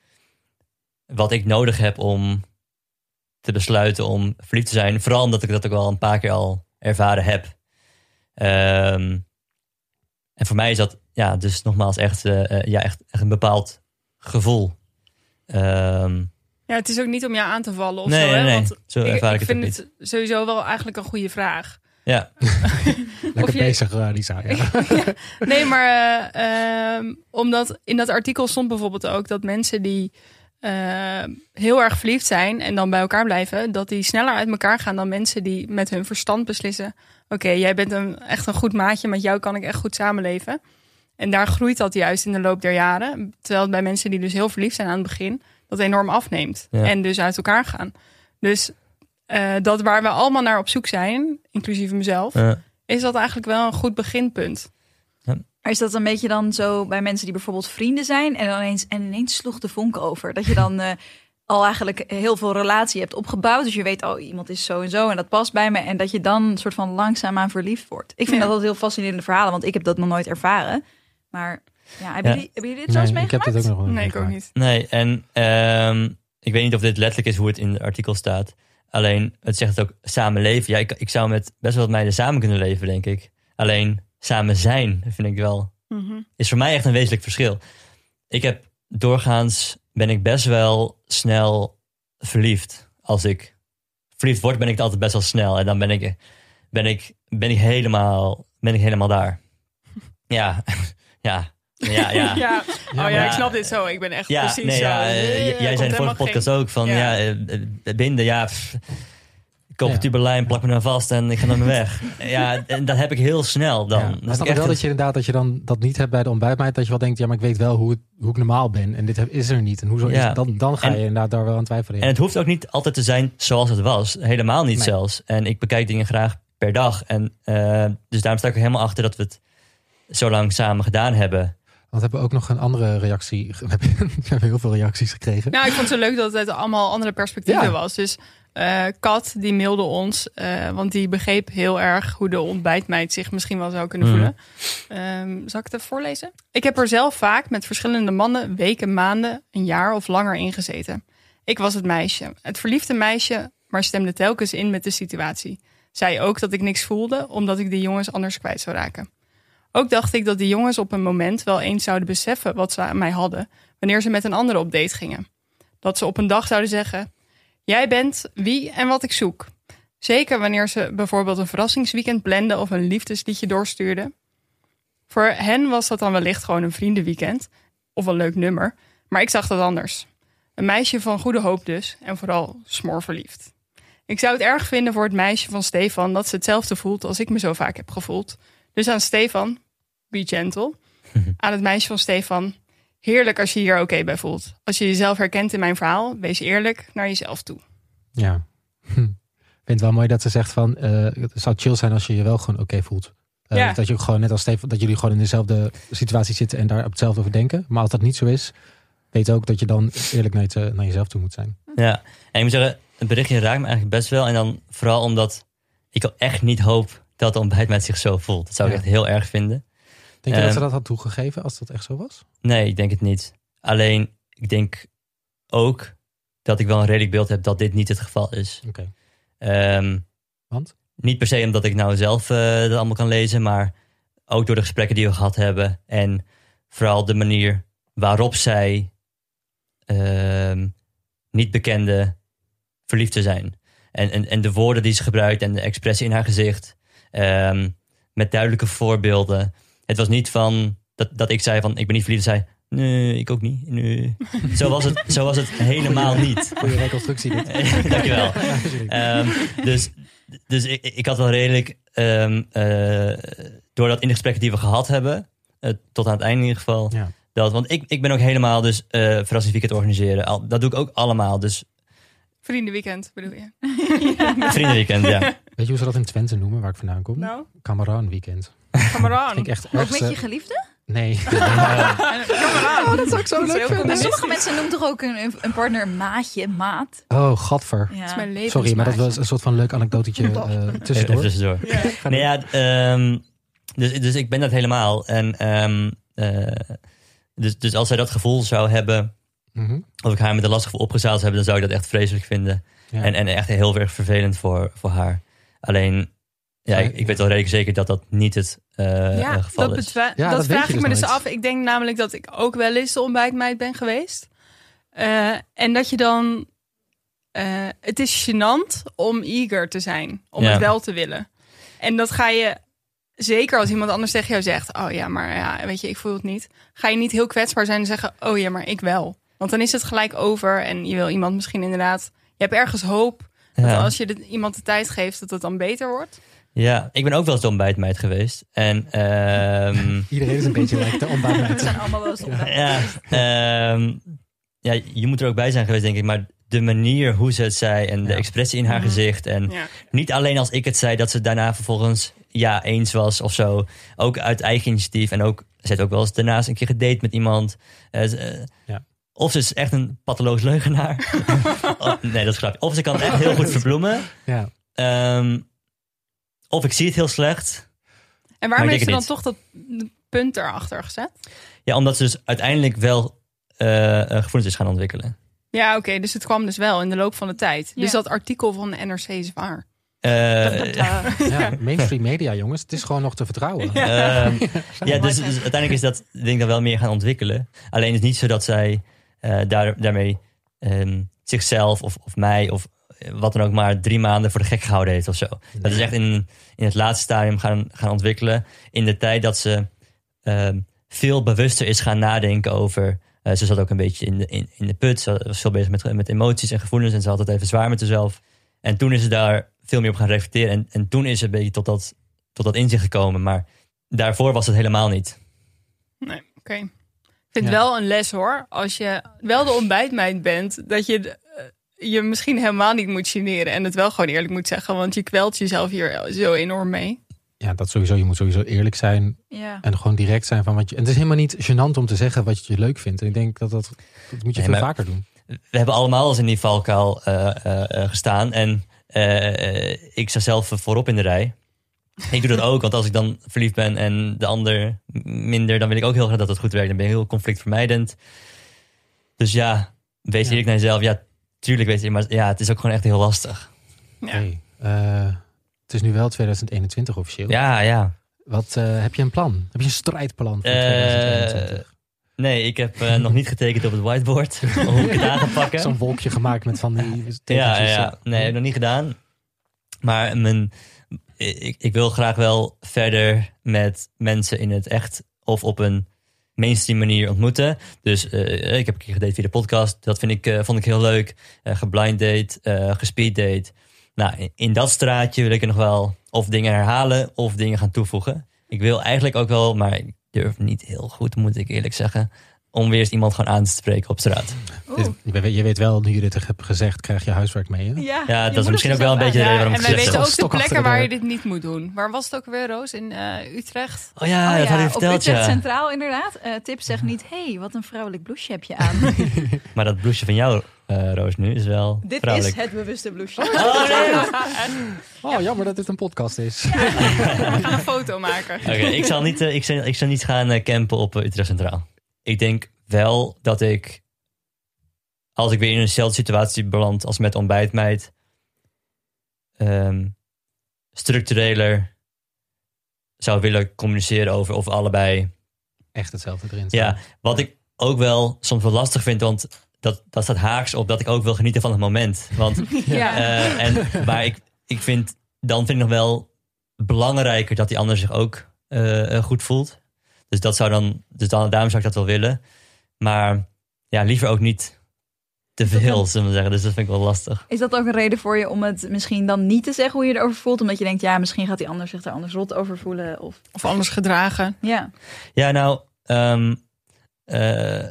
wat ik nodig heb om te besluiten om verliefd te zijn. Vooral omdat ik dat ook wel een paar keer al ervaren heb. Ehm, en voor mij is dat, ja, dus nogmaals echt, eh, eh, ja, echt, echt een bepaald gevoel. Ehm, Ja, het is ook niet om jou aan te vallen of nee, zo. nee, Hè? nee, Want zo ik, ervaar ik, vind het sowieso wel eigenlijk een goede vraag. Ja, Lekker Of je- bezig, eh, Lisa. Ja. Nee, maar eh, ehm, omdat in dat artikel stond bijvoorbeeld ook dat mensen die eh, heel erg verliefd zijn en dan bij elkaar blijven, dat die sneller uit elkaar gaan dan mensen die met hun verstand beslissen: oké, jij bent een, echt een goed maatje, met jou kan ik echt goed samenleven. En daar groeit dat juist in de loop der jaren. Terwijl het bij mensen die dus heel verliefd zijn aan het begin, dat enorm afneemt. Ja. En dus uit elkaar gaan. Dus eh, dat waar we allemaal naar op zoek zijn, inclusief mezelf, is dat eigenlijk wel een goed beginpunt. Maar is dat een beetje dan zo bij mensen die bijvoorbeeld vrienden zijn en dan ineens, en ineens sloeg de vonk over? Dat je dan eh, al eigenlijk heel veel relatie hebt opgebouwd. Dus je weet, oh, iemand is zo en zo en dat past bij me. En dat je dan een soort van langzaamaan verliefd wordt. Ik vind Ja. dat altijd heel fascinerende verhalen, want ik heb dat nog nooit ervaren. Maar ja, hebben, Ja. Jullie, hebben jullie dit zo eens Nee, ik heb meegemaakt? dit ook nog Nee, ik ook meegemaakt. niet. Nee, en ehm, ik weet niet of dit letterlijk is hoe het in het artikel staat. Alleen, het zegt het ook samen leven. Ja, ik, ik zou met best wel wat meiden samen kunnen leven, denk ik. Alleen, samen zijn vind ik wel, Mhm. is voor mij echt een wezenlijk verschil. Ik heb doorgaans, ben ik best wel snel verliefd. Als ik verliefd word, ben ik het altijd best wel snel. En dan ben ik, ben ik, ben ik, helemaal, ben ik helemaal daar. Ja, ja, ja, ja. Ja. Oh ja, ik snap dit zo. Ik ben echt Ja, precies nee, zo. ja, eh, jij zei in de vorige podcast geen- ook van Ja. ja, eh, eh, binden, ja, pff, ik koop Ja. tubelijn, plak me dan vast en ik ga naar me weg. ja, en dat heb ik heel snel dan. Ja, Dan maar heb snap ik wel dat je inderdaad dat je dan dat niet hebt bij de ontbijtmeid. Dat je wel denkt, ja, maar ik weet wel hoe, het, hoe ik normaal ben. En dit heb- is er niet. En hoezo is Ja. het? Dan, dan ga En- je inderdaad daar wel aan twijfelen. En het hoeft ook niet altijd te zijn zoals het was. Helemaal niet Nee. zelfs. En ik bekijk dingen graag per dag. En eh, dus daarom sta ik er helemaal achter dat we het zo lang samen gedaan hebben. Want we hebben ook nog een andere reactie. We hebben, we hebben heel veel reacties gekregen. Nou, ik vond het zo leuk dat het allemaal andere perspectieven Ja. was. Dus eh Kat, die mailde ons, eh, want die begreep heel erg hoe de ontbijtmeid zich misschien wel zou kunnen Mhm. voelen. Ehm, zal ik het even voorlezen? Ik heb er zelf vaak met verschillende mannen weken, maanden, een jaar of langer in gezeten. Ik was het meisje, het verliefde meisje, maar stemde telkens in met de situatie. Zei ook dat ik niks voelde, omdat ik de jongens anders kwijt zou raken. Ook dacht ik dat de jongens op een moment wel eens zouden beseffen wat ze aan mij hadden, wanneer ze met een andere op date gingen. Dat ze op een dag zouden zeggen: Jij bent wie en wat ik zoek. Zeker wanneer ze bijvoorbeeld een verrassingsweekend planden of een liefdesliedje doorstuurden. Voor hen was dat dan wellicht gewoon een vriendenweekend of een leuk nummer, maar ik zag dat anders. Een meisje van goede hoop dus en vooral smoorverliefd. Ik zou het erg vinden voor het meisje van Stefan dat ze hetzelfde voelt als ik me zo vaak heb gevoeld. Dus aan Stefan, be gentle. Aan het meisje van Stefan, heerlijk als je hier oké bij voelt. Als je jezelf herkent in mijn verhaal, wees eerlijk naar jezelf toe. Ja. Hm. Ik vind het wel mooi dat ze zegt van eh, het zou chill zijn als je je wel gewoon oké voelt. Eh, Ja. Dat je ook gewoon net als Steven, dat jullie gewoon in dezelfde situatie zitten en daar op hetzelfde over denken. Maar als dat niet zo is, weet ook dat je dan eerlijk naar, je, naar jezelf toe moet zijn. Ja, en ik moet zeggen, het berichtje raakt me eigenlijk best wel. En dan vooral omdat ik ook echt niet hoop dat de ontbijtmeid zich zo voelt. Dat zou ik Ja. echt heel erg vinden. Denk je dat Ehm, ze dat had toegegeven als dat echt zo was? Nee, ik denk het niet. Alleen, ik denk ook dat ik wel een redelijk beeld heb dat dit niet het geval is. Oké. Ehm, Want? Niet per se omdat ik nou zelf eh, dat allemaal kan lezen, maar ook door de gesprekken die we gehad hebben. En vooral de manier waarop zij ehm, niet bekende verliefd te zijn. En, en, en de woorden die ze gebruikt en de expressie in haar gezicht. Ehm, met duidelijke voorbeelden. Het was niet van dat, dat ik zei van ik ben niet verliefd. Zei nee, ik ook niet. Nee. zo, was het, zo was het helemaal niet. Goede reconstructie dit. Dankjewel. Ehm, dus dus ik, ik had wel redelijk, ehm, eh, door dat in de gesprekken die we gehad hebben, eh, tot aan het einde in ieder geval, Ja. dat, want ik, ik ben ook helemaal dus eh verrassingsweekend organiseren. Al, dat doe ik ook allemaal, dus Vriendenweekend bedoel je? vriendenweekend, ja. Weet je hoe ze dat in Twente noemen, waar ik vandaan kom? Nou, Kameraan weekend. Vind ik echt Ook met je geliefde? Nee. Oh, dat zou ik zo leuk Maar sommige mensen noemen toch ook een, een partner maatje, maat? Oh, gadver. Ja. Dat is mijn leven. Sorry, maar dat was een soort van leuk anekdotetje eh, Even tussendoor. tussendoor. Nee, ja, ehm, dus, dus ik ben dat helemaal. En ehm, eh, Dus, dus als zij dat gevoel zou hebben, Mhm. of ik haar met een lastig gevoel opgezaald zou hebben, dan zou ik dat echt vreselijk vinden. Ja. En, en echt heel erg vervelend voor, voor haar. Alleen, ja, ik, ik weet wel redelijk zeker dat dat niet het eh, ja, eh, geval dat, is. Ja, dat, vraag ik dus me dus nooit. af. Ik denk namelijk dat ik ook wel eens de ontbijtmeid ben geweest. Eh, en dat je dan... eh, het is gênant om eager te zijn. Om Ja. het wel te willen. En dat ga je... Zeker als iemand anders tegen jou zegt... Oh ja, maar ja, weet je, ik voel het niet. Ga je niet heel kwetsbaar zijn en zeggen... Oh ja, maar ik wel. Want dan is het gelijk over. En je wil iemand misschien inderdaad... Je hebt ergens hoop dat als je de- iemand de tijd geeft... dat het dan beter wordt. Ja, ik ben ook wel eens de ontbijtmeid geweest. En ehm, Iedereen is een beetje lijkt de We ontbijtmeid. zijn allemaal wel eens ja, ehm, ja, je moet er ook bij zijn geweest, denk ik. Maar de manier hoe ze het zei en de Ja. expressie in haar Mhm. gezicht. En Ja. niet alleen als ik het zei, dat ze daarna vervolgens ja eens was of zo. Ook uit eigen initiatief. En ook, ze heeft ook wel eens daarnaast een keer gedate met iemand. Eh, eh, Ja. Of ze is echt een patholoos leugenaar. Oh, nee, dat is grapje. Of ze kan het echt heel goed verbloemen. Ja. Ehm, of ik zie het heel slecht. En waarom heeft ze dan toch dat punt erachter gezet? Ja, omdat ze dus uiteindelijk wel eh, eh, gevoelens is gaan ontwikkelen. Ja, oké, dus het kwam dus wel in de loop van de tijd. Ja. Dus dat artikel van de NRC is waar. Eh, ja, mainstream media, jongens. Het is gewoon nog te vertrouwen. Ehm, ja, dus, dus uiteindelijk is dat denk ik dan wel meer gaan ontwikkelen. Alleen is het niet zo dat zij daar, daarmee ehm, zichzelf of, of mij of eh, wat dan ook maar drie maanden voor de gek gehouden heeft of zo. Dat is echt in, in het laatste stadium gaan, gaan ontwikkelen. In de tijd dat ze ehm, veel bewuster is gaan nadenken over. eh, ze zat ook een beetje in de, in, in de put. Ze was veel bezig met, met emoties en gevoelens. En ze had het even zwaar met zichzelf. En toen is ze daar veel meer op gaan reflecteren. En, en toen is ze een beetje tot dat, tot dat inzicht gekomen. Maar daarvoor was het helemaal niet. Nee, oké. Vind Ja. wel een les hoor. Als je wel de ontbijtmeid bent, dat je eh, je misschien helemaal niet moet generen. En het wel gewoon eerlijk moet zeggen. Want je kwelt jezelf hier zo enorm mee. Ja, dat sowieso. Je moet sowieso eerlijk zijn Ja. en gewoon direct zijn van wat je. En het is helemaal niet gênant om te zeggen wat je leuk vindt. En ik denk dat dat, dat moet je Nee, veel vaker doen. We hebben allemaal eens in die valkuil eh, eh, gestaan. En eh, eh, ik sta zelf voorop in de rij. Ik doe dat ook, want als ik dan verliefd ben en de ander minder, dan wil ik ook heel graag dat het goed werkt. Dan ben ik heel conflictvermijdend. Dus ja, wees Ja. eerlijk naar jezelf. Ja, tuurlijk weet je, maar ja, het is ook gewoon echt heel lastig. Ja. Eh, het is nu wel 2021 officieel. Ja, ja. Wat eh, heb je een plan? Heb je een strijdplan voor 2021? Nee, ik heb eh, nog niet getekend op het whiteboard. hoe ik het aan ga pakken. Zo'n wolkje gemaakt met van die Ja, tegeltjes. ja, ja. Nee, heb ik nog niet gedaan. Maar mijn, ik, ik wil graag wel verder met mensen in het echt of op een mainstream manier ontmoeten. Dus eh, ik heb een keer gedate via de podcast. Dat vind ik, eh, vond ik heel leuk. Eh geblind date, gespeed date. Nou, in, in dat straatje wil ik er nog wel of dingen herhalen of dingen gaan toevoegen. Ik wil eigenlijk ook wel, maar ik durf niet heel goed, moet ik eerlijk zeggen, om weer eens iemand gewoon aan te spreken op straat. Oeh. Dit- je, weet, wel, nu je dit hebt gezegd, krijg je huiswerk mee. Hè? Ja, dat is misschien ook wel een beetje de reden waarom en ik wij gezegd weten heb. ook de plekken waar je dit niet moet doen. Waar was het ook weer, Roos? In eh, Utrecht? Oh ja, Oh dat had je op verteld, Utrecht ja. Centraal inderdaad. Eh, tip zeg niet, hey, wat een vrouwelijk blouseje heb je aan. Maar dat blouseje van jou, eh, Roos, nu is wel Dit vrouwelijk. is het bewuste blouseje. Oh, nee. Oh, jammer dat dit een podcast is. We gaan een foto maken. Oké, ik, zal niet, ik, zal, ik zal niet gaan campen op Utrecht Centraal. Ik denk wel dat ik, als ik weer in eenzelfde situatie beland als met ontbijtmeid, ehm structureler zou willen communiceren over of allebei Echt hetzelfde erin staan. Ja, wat ik ook wel soms wel lastig vind, want dat, dat staat haaks op dat ik ook wil genieten van het moment. Want, Ja. eh, en, maar ik, ik vind, dan vind ik nog wel belangrijker dat die ander zich ook eh, eh, goed voelt. Dus, dat zou dan, dus dan, daarom zou ik dat wel willen. Maar ja, liever ook niet te veel, zullen we zeggen. Dus dat vind ik wel lastig. Is dat ook een reden voor je om het misschien dan niet te zeggen hoe je erover voelt? Omdat je denkt, ja, misschien gaat die ander zich er anders rot over voelen. Of, Of anders gedragen. ja. Ja, nou, ehm, eh,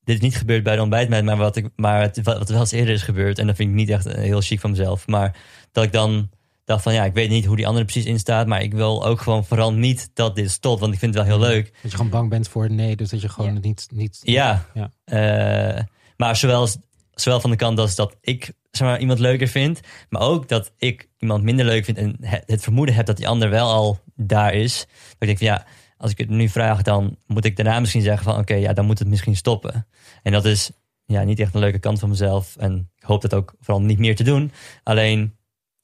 dit is niet gebeurd bij de ontbijtmeid, maar, wat, ik, maar het, wat wel eens eerder is gebeurd, en dat vind ik niet echt heel chic van mezelf, maar dat ik dan dacht van, ja, ik weet niet hoe die andere precies in staat, maar ik wil ook gewoon vooral niet dat dit stopt, want ik vind het wel heel leuk. Dat je gewoon bang bent voor nee, dus dat je gewoon Ja. niet... niet Ja, Ja. Eh, maar zowel, zowel van de kant als dat ik zeg maar, iemand leuker vind, maar ook dat ik iemand minder leuk vind en het, het vermoeden heb dat die ander wel al daar is. Dat ik denk van ja, als ik het nu vraag, dan moet ik daarna misschien zeggen van oké, ja, dan moet het misschien stoppen. En dat is ja, niet echt een leuke kant van mezelf. En ik hoop dat ook vooral niet meer te doen. Alleen,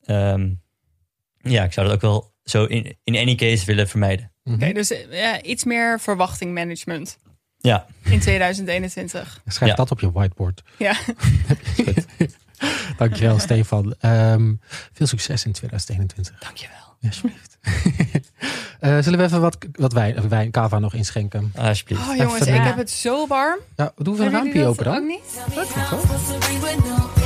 ehm, ja, ik zou dat ook wel zo in, in any case willen vermijden. Mhm. Oké, dus eh, ja, iets meer verwachtingmanagement Ja, in 2021. Schrijf Ja. dat op je whiteboard. Ja. Dankjewel, Stefan. Ehm, veel succes in 2021. dankjewel. Ja, alsjeblieft. Eh, zullen we even wat, wat wijn, wijn, kava nog inschenken? Alsjeblieft. Oh jongens, Even- ik heb het zo warm. Ja, doen we een raampje dat open dan? ook niet? Dat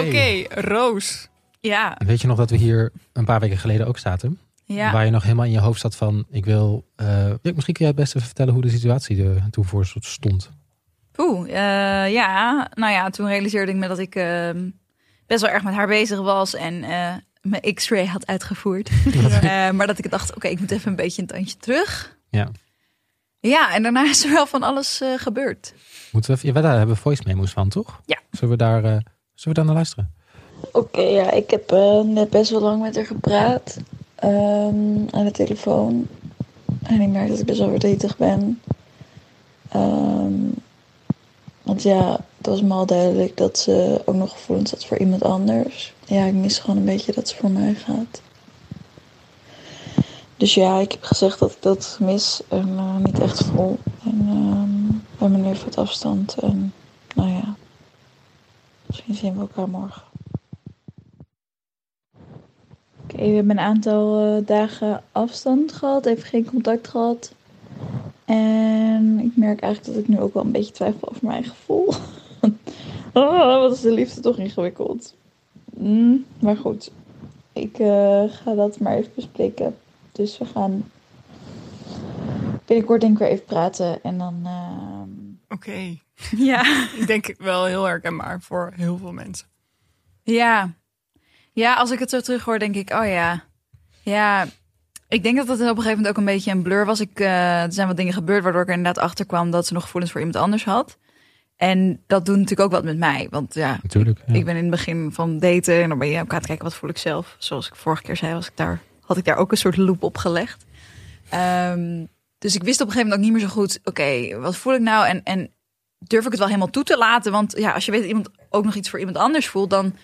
Oké. Roos. Ja, Weet je nog dat we hier een paar weken geleden ook zaten? ja. Waar je nog helemaal in je hoofd zat van, ik wil... eh, misschien kun jij het best even vertellen hoe de situatie er toen voor stond. Oeh, eh, ja. Nou ja, toen realiseerde ik me dat ik ehm, best wel erg met haar bezig was en eh, mijn x-ray had uitgevoerd. Maar dat ik dacht, oké, ik moet even een beetje een tandje terug. Ja. Ja, en daarna is er wel van alles gebeurd. Moeten we, ja, daar hebben we voice memo's van, toch? Ja. Zullen we daar, zullen we daar naar luisteren? Oké, ja, ik heb eh, net best wel lang met haar gepraat ehm, aan de telefoon. En ik merk dat ik best wel verdrietig ben. Ehm, want ja, het was me al duidelijk dat ze ook nog gevoelens had voor iemand anders. Ja, ik mis gewoon een beetje dat ze voor mij gaat. Dus ja, ik heb gezegd dat ik dat mis en eh, niet echt voel. En hebben nu even wat afstand. En misschien zien we elkaar morgen. Oké, we hebben een aantal eh, dagen afstand gehad, even geen contact gehad. En ik merk eigenlijk dat ik nu ook wel een beetje twijfel over mijn gevoel. oh, wat is de liefde toch ingewikkeld. Mm, maar goed, ik eh, ga dat maar even bespreken. Dus we gaan binnenkort denk ik weer even praten. En dan... ehm, Oké. Ja. Ik denk wel heel herkenbaar voor heel veel mensen. Ja. Ja, als ik het zo terug hoor, denk ik, oh ja. Ja, ik denk dat het op een gegeven moment ook een beetje een blur was. Ik, eh, er zijn wat dingen gebeurd waardoor ik er inderdaad achter kwam dat ze nog gevoelens voor iemand anders had. En dat doet natuurlijk ook wat met mij. Want ja, Natuurlijk. ja. ik ben in het begin van daten en dan ben je ook aan het kijken wat voel ik zelf. Zoals ik vorige keer zei, was ik daar, had ik daar ook een soort loop op gelegd. Ehm, dus ik wist op een gegeven moment ook niet meer zo goed, oké, wat voel ik nou? En, en durf ik het wel helemaal toe te laten? Want ja, als je weet dat iemand ook nog iets voor iemand anders voelt, dan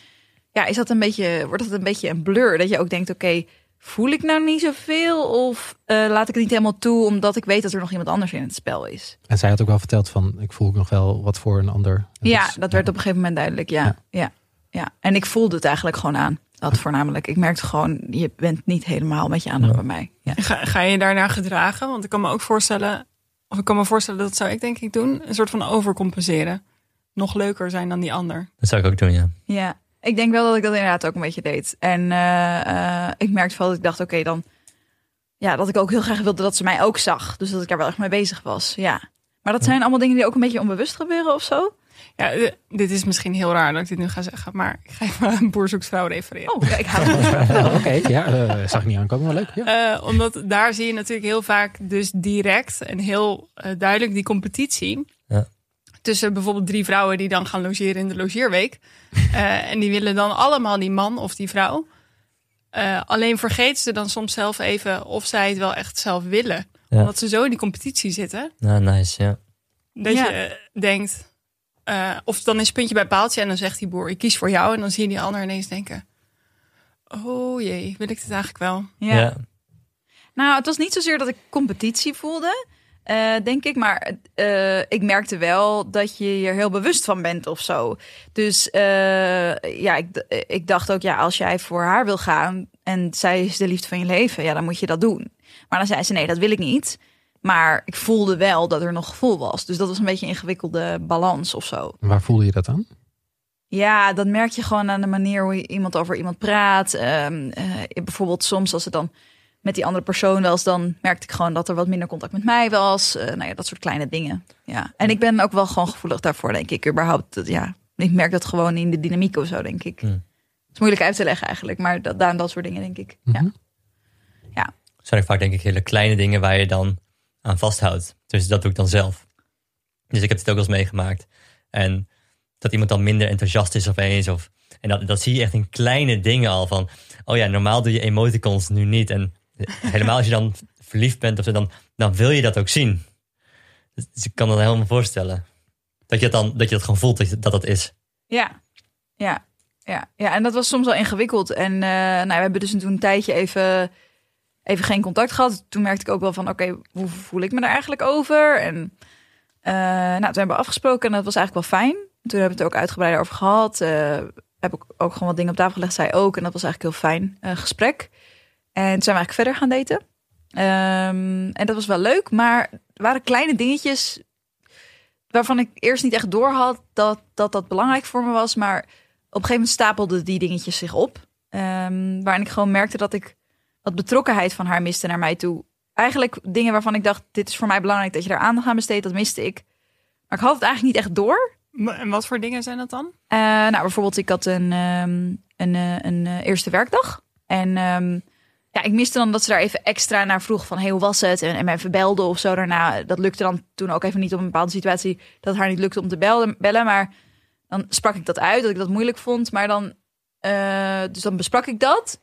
ja, is dat een beetje, wordt dat een beetje een blur. Dat je ook denkt, oké, voel ik nou niet zoveel? Of eh, laat ik het niet helemaal toe, omdat ik weet dat er nog iemand anders in het spel is? En zij had ook wel verteld van, ik voel ook nog wel wat voor een ander. En Ja, dus- dat werd op een gegeven moment duidelijk. Ja, Ja. ja. ja, En ik voelde het eigenlijk gewoon aan. Dat voornamelijk. Ik merkte gewoon, je bent niet helemaal met je aandacht Ja. bij mij. Ja. Ga, ga je daarnaar gedragen? Want ik kan me ook voorstellen, of ik kan me voorstellen dat zou ik denk ik doen, een soort van overcompenseren. Nog leuker zijn dan die ander. Dat zou ik ook doen, ja. ja, ik denk wel dat ik dat inderdaad ook een beetje deed. En eh, eh, ik merkte wel dat ik dacht, oké, dan... Ja, dat ik ook heel graag wilde dat ze mij ook zag. Dus dat ik daar wel echt mee bezig was. Ja. Maar dat zijn allemaal dingen die ook een beetje onbewust gebeuren of zo. Ja, eh, dit is misschien heel raar dat ik dit nu ga zeggen, maar ik ga even een boer zoekt vrouw refereren. Oh, ja, ik hou ervan. Oh, Oké, ja, eh, zag ik niet aankomen, maar leuk. Ja. Eh, omdat daar zie je natuurlijk heel vaak dus direct en heel duidelijk die competitie. Ja. Tussen bijvoorbeeld drie vrouwen die dan gaan logeren in de logeerweek. Eh, en die willen dan allemaal die man of die vrouw. Eh, alleen vergeten ze dan soms zelf even of zij het wel echt zelf willen. Ja. Omdat ze zo in die competitie zitten. Nou, nice, ja. Dat Ja. je denkt, eh, of dan is puntje bij paaltje en dan zegt die boer, ik kies voor jou. En dan zie je die ander ineens denken, oh jee, wil ik dit eigenlijk wel? Ja. Ja. Nou, het was niet zozeer dat ik competitie voelde, eh, denk ik. Maar eh, ik merkte wel dat je je er heel bewust van bent of zo. Dus eh, ja, ik, ik dacht ook, ja, als jij voor haar wil gaan en zij is de liefde van je leven, ja, dan moet je dat doen. Maar dan zei ze, nee, dat wil ik niet. Maar ik voelde wel dat er nog gevoel was. Dus dat was een beetje een ingewikkelde balans of zo. Waar voelde je dat aan? Ja, dat merk je gewoon aan de manier hoe je iemand over iemand praat. Ehm, eh, bijvoorbeeld soms als het dan met die andere persoon was, dan merkte ik gewoon dat er wat minder contact met mij was. Eh, nou ja, dat soort kleine dingen. Ja. En ik ben ook wel gewoon gevoelig daarvoor, denk ik. Überhaupt, dat, ja, ik merk dat gewoon in de dynamiek of zo, denk ik. Het is moeilijk uit te leggen eigenlijk, maar dat, daar dat soort dingen, denk ik. Mhm. Ja. Het zijn ook vaak denk ik hele kleine dingen waar je dan aan vasthoudt. Dus dat doe ik dan zelf. Dus ik heb dit ook wel eens meegemaakt. En dat iemand dan minder enthousiast is opeens. Of, en dat, dat zie je echt in kleine dingen al. Van, oh ja, normaal doe je emoticons, nu niet. En helemaal als je dan verliefd bent of zo, dan, dan wil je dat ook zien. Dus ik kan dat helemaal voorstellen. Dat je dat, dan, dat, je dat gewoon voelt dat dat is. Ja, ja, ja, ja. En dat was soms wel ingewikkeld. En eh, nou, we hebben dus toen een tijdje even, even geen contact gehad. Toen merkte ik ook wel van, oké, hoe voel ik me daar eigenlijk over? En eh, nou, toen hebben we afgesproken en dat was eigenlijk wel fijn. Toen hebben we het ook uitgebreider over gehad. Eh, heb ik ook gewoon wat dingen op tafel gelegd, zij ook. En dat was eigenlijk heel fijn eh, gesprek. En toen zijn we eigenlijk verder gaan daten. Ehm, en dat was wel leuk, maar er waren kleine dingetjes waarvan ik eerst niet echt door had dat, dat dat belangrijk voor me was. Maar op een gegeven moment stapelden die dingetjes zich op. Ehm, waarin ik gewoon merkte dat ik wat betrokkenheid van haar miste naar mij toe. Eigenlijk dingen waarvan ik dacht, dit is voor mij belangrijk dat je daar aandacht aan besteedt, dat miste ik. Maar ik had het eigenlijk niet echt door. En wat voor dingen zijn dat dan? Eh, nou, bijvoorbeeld, ik had een, ehm, een, eh, een eh, eerste werkdag. En ehm, ja, ik miste dan dat ze daar even extra naar vroeg van, hey, hoe was het? En, en mij even belde of zo daarna. Dat lukte dan toen ook even niet op een bepaalde situatie dat haar niet lukte om te belden, bellen. Maar dan sprak ik dat uit, dat ik dat moeilijk vond. Maar dan, dus dan besprak ik dat.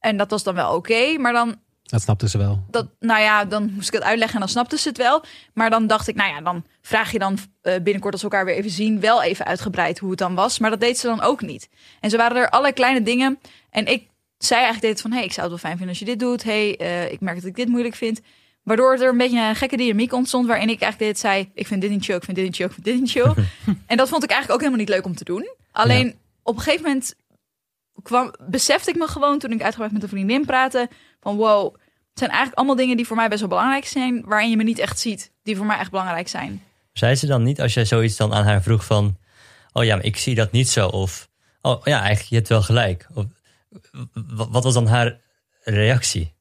En dat was dan wel oké. maar dan Dat snapten ze wel. dat, nou ja, dan moest ik het uitleggen en dan snapte ze het wel. Maar dan dacht ik, nou ja, dan vraag je dan eh, binnenkort als we elkaar weer even zien, wel even uitgebreid hoe het dan was. Maar dat deed ze dan ook niet. En ze waren er allerlei kleine dingen. En ik zei eigenlijk deed van, hey, ik zou het wel fijn vinden als je dit doet. hey, eh, ik merk dat ik dit moeilijk vind. Waardoor er een beetje een gekke dynamiek ontstond, waarin ik eigenlijk dit zei, ik vind dit niet chill, ik vind dit niet chill, ik vind dit niet chill. en dat vond ik eigenlijk ook helemaal niet leuk om te doen. Alleen op een gegeven moment kwam, besefte ik me gewoon toen ik uitgebreid met een vriendin praatte, van wow, het zijn eigenlijk allemaal dingen die voor mij best wel belangrijk zijn, waarin je me niet echt ziet, die voor mij echt belangrijk zijn. Zei ze dan niet als jij zoiets dan aan haar vroeg van... Oh ja, maar ik zie dat niet zo. Of, oh ja, eigenlijk, je hebt wel gelijk. Of, wat was dan haar reactie?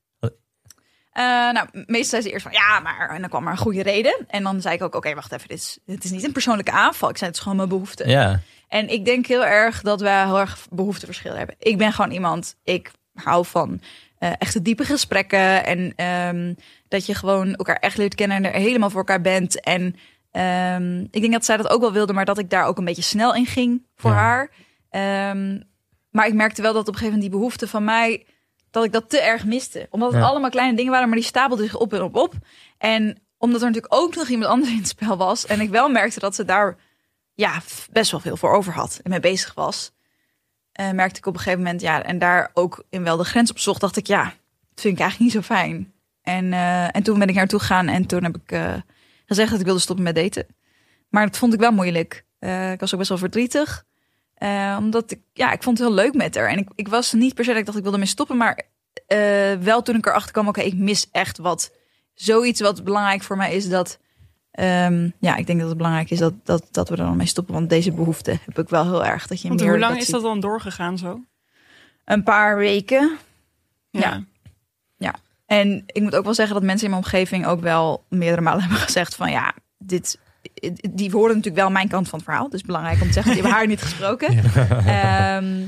Eh, nou, meestal zei ze eerst van ja, maar en dan kwam er een goede reden. En dan zei ik ook, oké, wacht even, dit is, het is niet een persoonlijke aanval. Ik zei, het is gewoon mijn behoefte. Ja, En ik denk heel erg dat wij heel erg behoefteverschil hebben. Ik ben gewoon iemand, ik hou van eh echte diepe gesprekken. En ehm, dat je gewoon elkaar echt leert kennen en er helemaal voor elkaar bent. En ehm, ik denk dat zij dat ook wel wilde, maar dat ik daar ook een beetje snel in ging voor Ja. haar. Ehm, maar ik merkte wel dat op een gegeven moment die behoefte van mij, dat ik dat te erg miste. Omdat het Ja. allemaal kleine dingen waren, maar die stapelden zich op en op op. En omdat er natuurlijk ook nog iemand anders in het spel was. En ik wel merkte dat ze daar ja, best wel veel voor over had en mee bezig was. eh, merkte ik op een gegeven moment, ja, en daar ook in wel de grens op zocht, dacht ik, ja, dat vind ik eigenlijk niet zo fijn. En, eh, en toen ben ik naartoe gegaan en toen heb ik eh, gezegd dat ik wilde stoppen met daten. Maar dat vond ik wel moeilijk. Ik was ook best wel verdrietig. Eh, omdat ik, ja, ik vond het heel leuk met haar. En ik, ik was niet per se dat ik dacht ik wilde mee stoppen, maar eh, wel toen ik erachter kwam, oké, ik mis echt wat. Zoiets wat belangrijk voor mij is dat, ehm, ja, ik denk dat het belangrijk is dat, dat, dat we er dan mee stoppen. Want deze behoefte heb ik wel heel erg. Dat je Want meer hoe lang dat is ziet. dat dan doorgegaan zo? Een paar weken. Ja. En ik moet ook wel zeggen dat mensen in mijn omgeving ook wel meerdere malen hebben gezegd van ja, dit, die horen natuurlijk wel mijn kant van het verhaal. Dus belangrijk om te zeggen, die hebben haar niet gesproken. Ehm,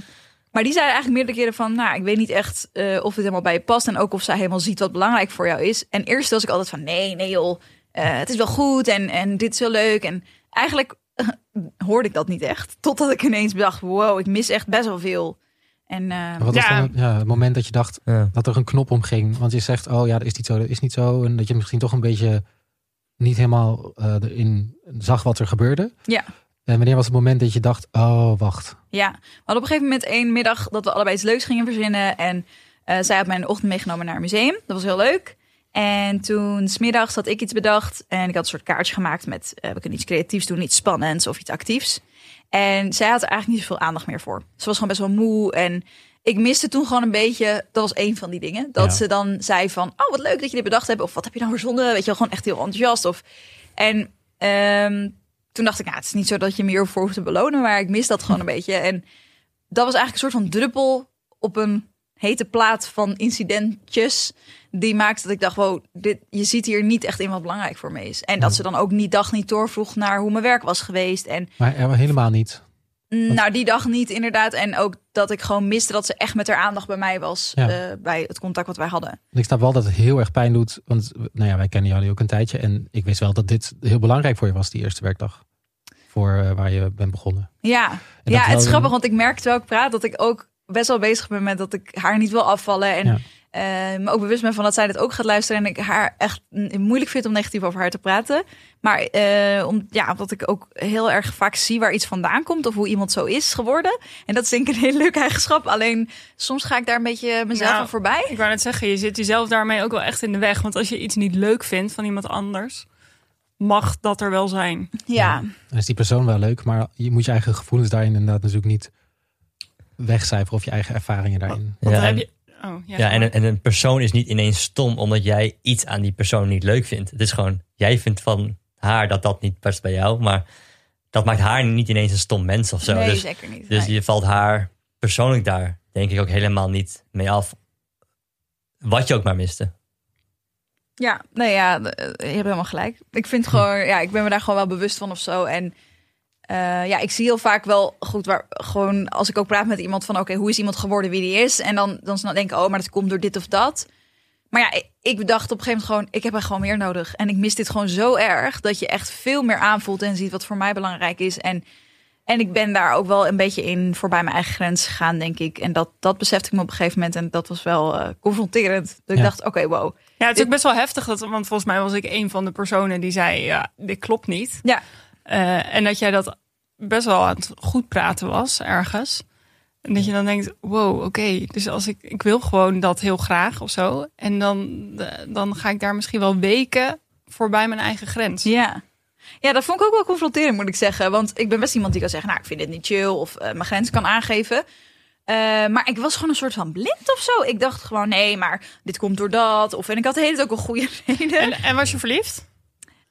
maar die zeiden eigenlijk meerdere keren van, nou, ik weet niet echt eh, of het helemaal bij je past. En ook of zij helemaal ziet wat belangrijk voor jou is. En eerst was ik altijd van, nee, nee joh, eh, het is wel goed en, en dit is heel leuk. En eigenlijk hoorde ik dat niet echt. Totdat ik ineens bedacht, wow, ik mis echt best wel veel. En eh, Wat was Ja. dan het, ja, het moment dat je dacht ja. dat er een knop omging? Want je zegt, oh ja, dat is niet zo, dat is niet zo. En dat je misschien toch een beetje niet helemaal eh, erin zag wat er gebeurde. Ja. En wanneer was het moment dat je dacht, oh wacht. Ja, we hadden op een gegeven moment één middag dat we allebei iets leuks gingen verzinnen. En eh, zij had mij in de ochtend meegenomen naar een museum. Dat was heel leuk. En toen smiddags had ik iets bedacht. En ik had een soort kaartje gemaakt met... eh, we kunnen iets creatiefs doen, iets spannends of iets actiefs. En zij had er eigenlijk niet zoveel aandacht meer voor. Ze was gewoon best wel moe. En ik miste toen gewoon een beetje... Dat was één van die dingen. Dat Ja. ze dan zei van... Oh, wat leuk dat je dit bedacht hebt. Of wat heb je nou verzonnen? Weet je wel, gewoon echt heel enthousiast. Of, en ehm, toen dacht ik, nou, het is niet zo dat je me hiervoor hoeft te belonen. Maar ik mis dat gewoon een beetje. En dat was eigenlijk een soort van druppel op een hete plaat van incidentjes. Die maakte dat ik dacht, wow, dit, je ziet hier niet echt in wat belangrijk voor me is. En dat ze dan ook niet dag niet doorvroeg naar hoe mijn werk was geweest. En Maar er, helemaal niet. Nou, die dag niet inderdaad. En ook dat ik gewoon miste dat ze echt met haar aandacht bij mij was. Ja. eh, bij het contact wat wij hadden. En Ik snap wel dat het heel erg pijn doet. Want nou ja, wij kennen jullie ook een tijdje. En ik wist wel dat dit heel belangrijk voor je was, die eerste werkdag. Voor eh, waar je bent begonnen. Ja, ja het is grappig, want ik merk terwijl ik praat dat ik ook best wel bezig ben met dat ik haar niet wil afvallen. En Ja. Eh, me ook bewust ben van dat zij dit ook gaat luisteren. En ik haar echt moeilijk vind om negatief over haar te praten. Maar eh, om, ja, omdat ik ook heel erg vaak zie waar iets vandaan komt of hoe iemand zo is geworden. En dat is denk ik een heel leuk eigenschap. Alleen soms ga ik daar een beetje mezelf Nou, aan voorbij. Ik wou net zeggen, je zit jezelf daarmee ook wel echt in de weg. Want als je iets niet leuk vindt van iemand anders, mag dat er wel zijn. Ja, Dan is die persoon wel leuk. Maar je moet je eigen gevoelens daarin inderdaad natuurlijk niet wegcijferen. Of je eigen ervaringen daarin. Want Ja, heb je... Oh, ja, Ja, en en een persoon is niet ineens stom omdat jij iets aan die persoon niet leuk vindt. Het is gewoon, jij vindt van haar dat dat niet past bij jou, maar dat maakt haar niet ineens een stom mens of zo. nee, dus zeker niet. dus Nee. je valt haar persoonlijk daar, denk ik, ook helemaal niet mee af. Wat je ook maar miste. Ja, nee, ja, eh, je hebt helemaal gelijk. Ik vind gewoon, ja, ik ben me daar gewoon wel bewust van of zo. En eh, ja, ik zie heel vaak wel goed waar gewoon als ik ook praat met iemand van, oké, hoe is iemand geworden wie die is? En dan dan denk ik, oh, maar dat komt door dit of dat. Maar ja, ik, ik dacht op een gegeven moment gewoon, ik heb er gewoon meer nodig. En ik mis dit gewoon zo erg dat je echt veel meer aanvoelt en ziet wat voor mij belangrijk is. En en ik ben daar ook wel een beetje in voorbij mijn eigen grens gegaan, denk ik. En dat, dat besefte ik me op een gegeven moment. En dat was wel eh, confronterend. Dat ik dacht, oké, wow. Ja, het is ook best wel heftig. Dat, want volgens mij was ik een van de personen die zei, ja, dit klopt niet. Ja. Eh, en dat jij dat best wel aan het goed praten was ergens. En dat je dan denkt, wow, oké. dus als ik, ik wil gewoon dat heel graag of zo. En dan, eh, dan ga ik daar misschien wel weken voorbij mijn eigen grens. Ja. Ja, dat vond ik ook wel confronterend, moet ik zeggen. Want ik ben best iemand die kan zeggen, nou, ik vind dit niet chill of eh, mijn grens kan aangeven. Eh, maar ik was gewoon een soort van blind of zo. Ik dacht gewoon, nee, maar dit komt door dat. Of, en ik had de hele tijd ook een goede reden. En, en was je verliefd?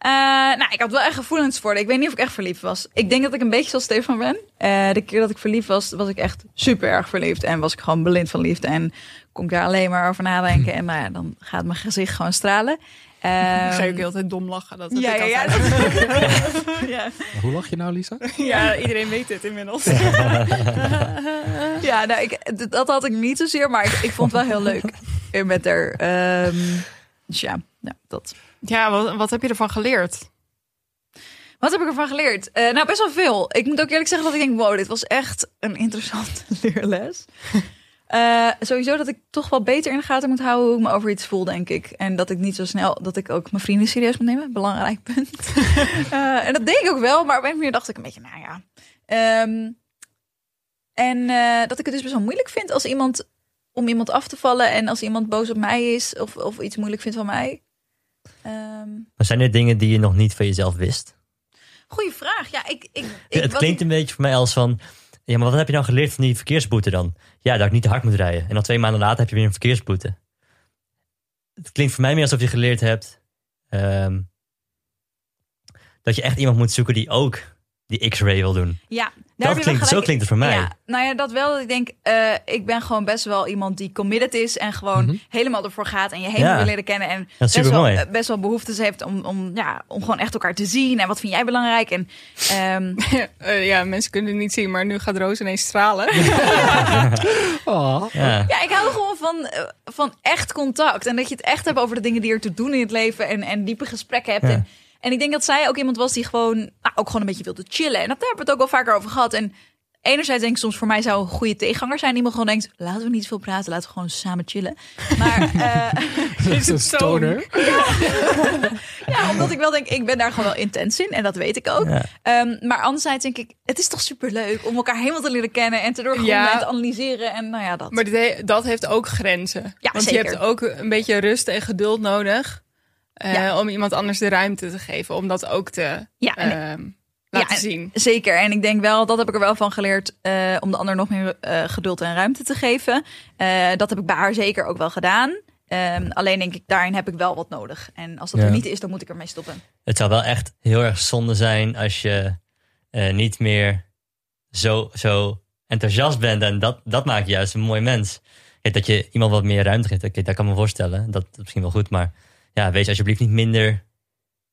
Eh, nou, ik had wel echt gevoelens voor. Ik weet niet of ik echt verliefd was. Ik denk dat ik een beetje zoals Stefan ben. Eh, de keer dat ik verliefd was, was ik echt super erg verliefd. En was ik gewoon blind van liefde. En kon ik daar alleen maar over nadenken. En nou ja, dan gaat mijn gezicht gewoon stralen. Ik ga je Ehm, ook heel tijd dom lachen. Dat ja, ik ja, ja, altijd. ja. Maar Hoe lach je nou, Lisa? ja, iedereen weet het inmiddels. Ja, nou, ik, dat had ik niet zozeer, maar ik, ik vond het wel heel leuk eh, met haar. Ehm, dus ja, ja, dat. Ja, wat, wat heb je ervan geleerd? Wat heb ik ervan geleerd? Eh, nou, best wel veel. Ik moet ook eerlijk zeggen dat ik denk, wow, dit was echt een interessante leerles. Eh, sowieso dat ik toch wel beter in de gaten moet houden hoe ik me over iets voel, denk ik. En dat ik niet zo snel, dat ik ook mijn vrienden serieus moet nemen. Belangrijk punt. Eh, en dat deed ik ook wel, maar op een manier dacht ik een beetje, nou ja. Ehm, en dat ik het dus best wel moeilijk vind als iemand, om iemand af te vallen. En als iemand boos op mij is of, of iets moeilijk vindt van mij. Maar zijn er dingen die je nog niet van jezelf wist? goeie vraag. Ja, ik, ik, ik het klinkt een beetje voor mij als van... Ja, maar wat heb je nou geleerd van die verkeersboete dan? Ja, dat ik niet te hard moet rijden. En dan twee maanden later heb je weer een verkeersboete. Het klinkt voor mij meer alsof je geleerd hebt... ehm, dat je echt iemand moet zoeken die ook die X-ray wil doen. Ja, daar heb Dat je wel klinkt, zo klinkt het voor mij. Ja, nou ja, dat wel. Ik denk, eh, ik ben gewoon best wel iemand die committed is en gewoon Mhm. helemaal ervoor gaat en je helemaal Ja. wil leren kennen en best wel, eh, best wel behoeftes heeft om, om, ja, om gewoon echt elkaar te zien en wat vind jij belangrijk en ehm, Eh, ja, mensen kunnen het niet zien, maar nu gaat Roos ineens stralen. Oh. Ja. ja, ik hou gewoon van, van echt contact en dat je het echt hebt over de dingen die er te doen in het leven en, en diepe gesprekken hebt. Ja. En, en ik denk dat zij ook iemand was die gewoon, nou, ook gewoon een beetje wilde chillen en dat, daar hebben we het ook wel vaker over gehad en Enerzijds denk ik soms voor mij zou een goede tegenganger zijn. Die me gewoon denkt, laten we niet veel praten. Laten we gewoon samen chillen. Maar eh, Is Een het zo? stoner. ja, omdat ik wel denk, ik ben daar gewoon wel intens in. En dat weet ik ook. Ja. Ehm, maar anderzijds denk ik, het is toch superleuk om elkaar helemaal te leren kennen. En te doorgronden Ja. en te analyseren. En nou ja, dat. Maar dat heeft ook grenzen. Ja, Want zeker. je hebt ook een beetje rust en geduld nodig. Eh, Ja. Om iemand anders de ruimte te geven. Om dat ook te Ja, en- ehm, laten en- zien. Zeker. En ik denk wel, dat heb ik er wel van geleerd. eh, om de ander nog meer eh, geduld en ruimte te geven. Eh, dat heb ik bij haar zeker ook wel gedaan. Ehm, alleen denk ik, daarin heb ik wel wat nodig. En als dat Ja. er niet is, dan moet ik ermee stoppen. Het zou wel echt heel erg zonde zijn als je eh, niet meer zo, zo enthousiast bent. En dat, dat maakt je juist een mooi mens. Kijk, dat je iemand wat meer ruimte geeft, oké, dat kan ik me voorstellen. Dat is misschien wel goed, maar ja, wees alsjeblieft niet minder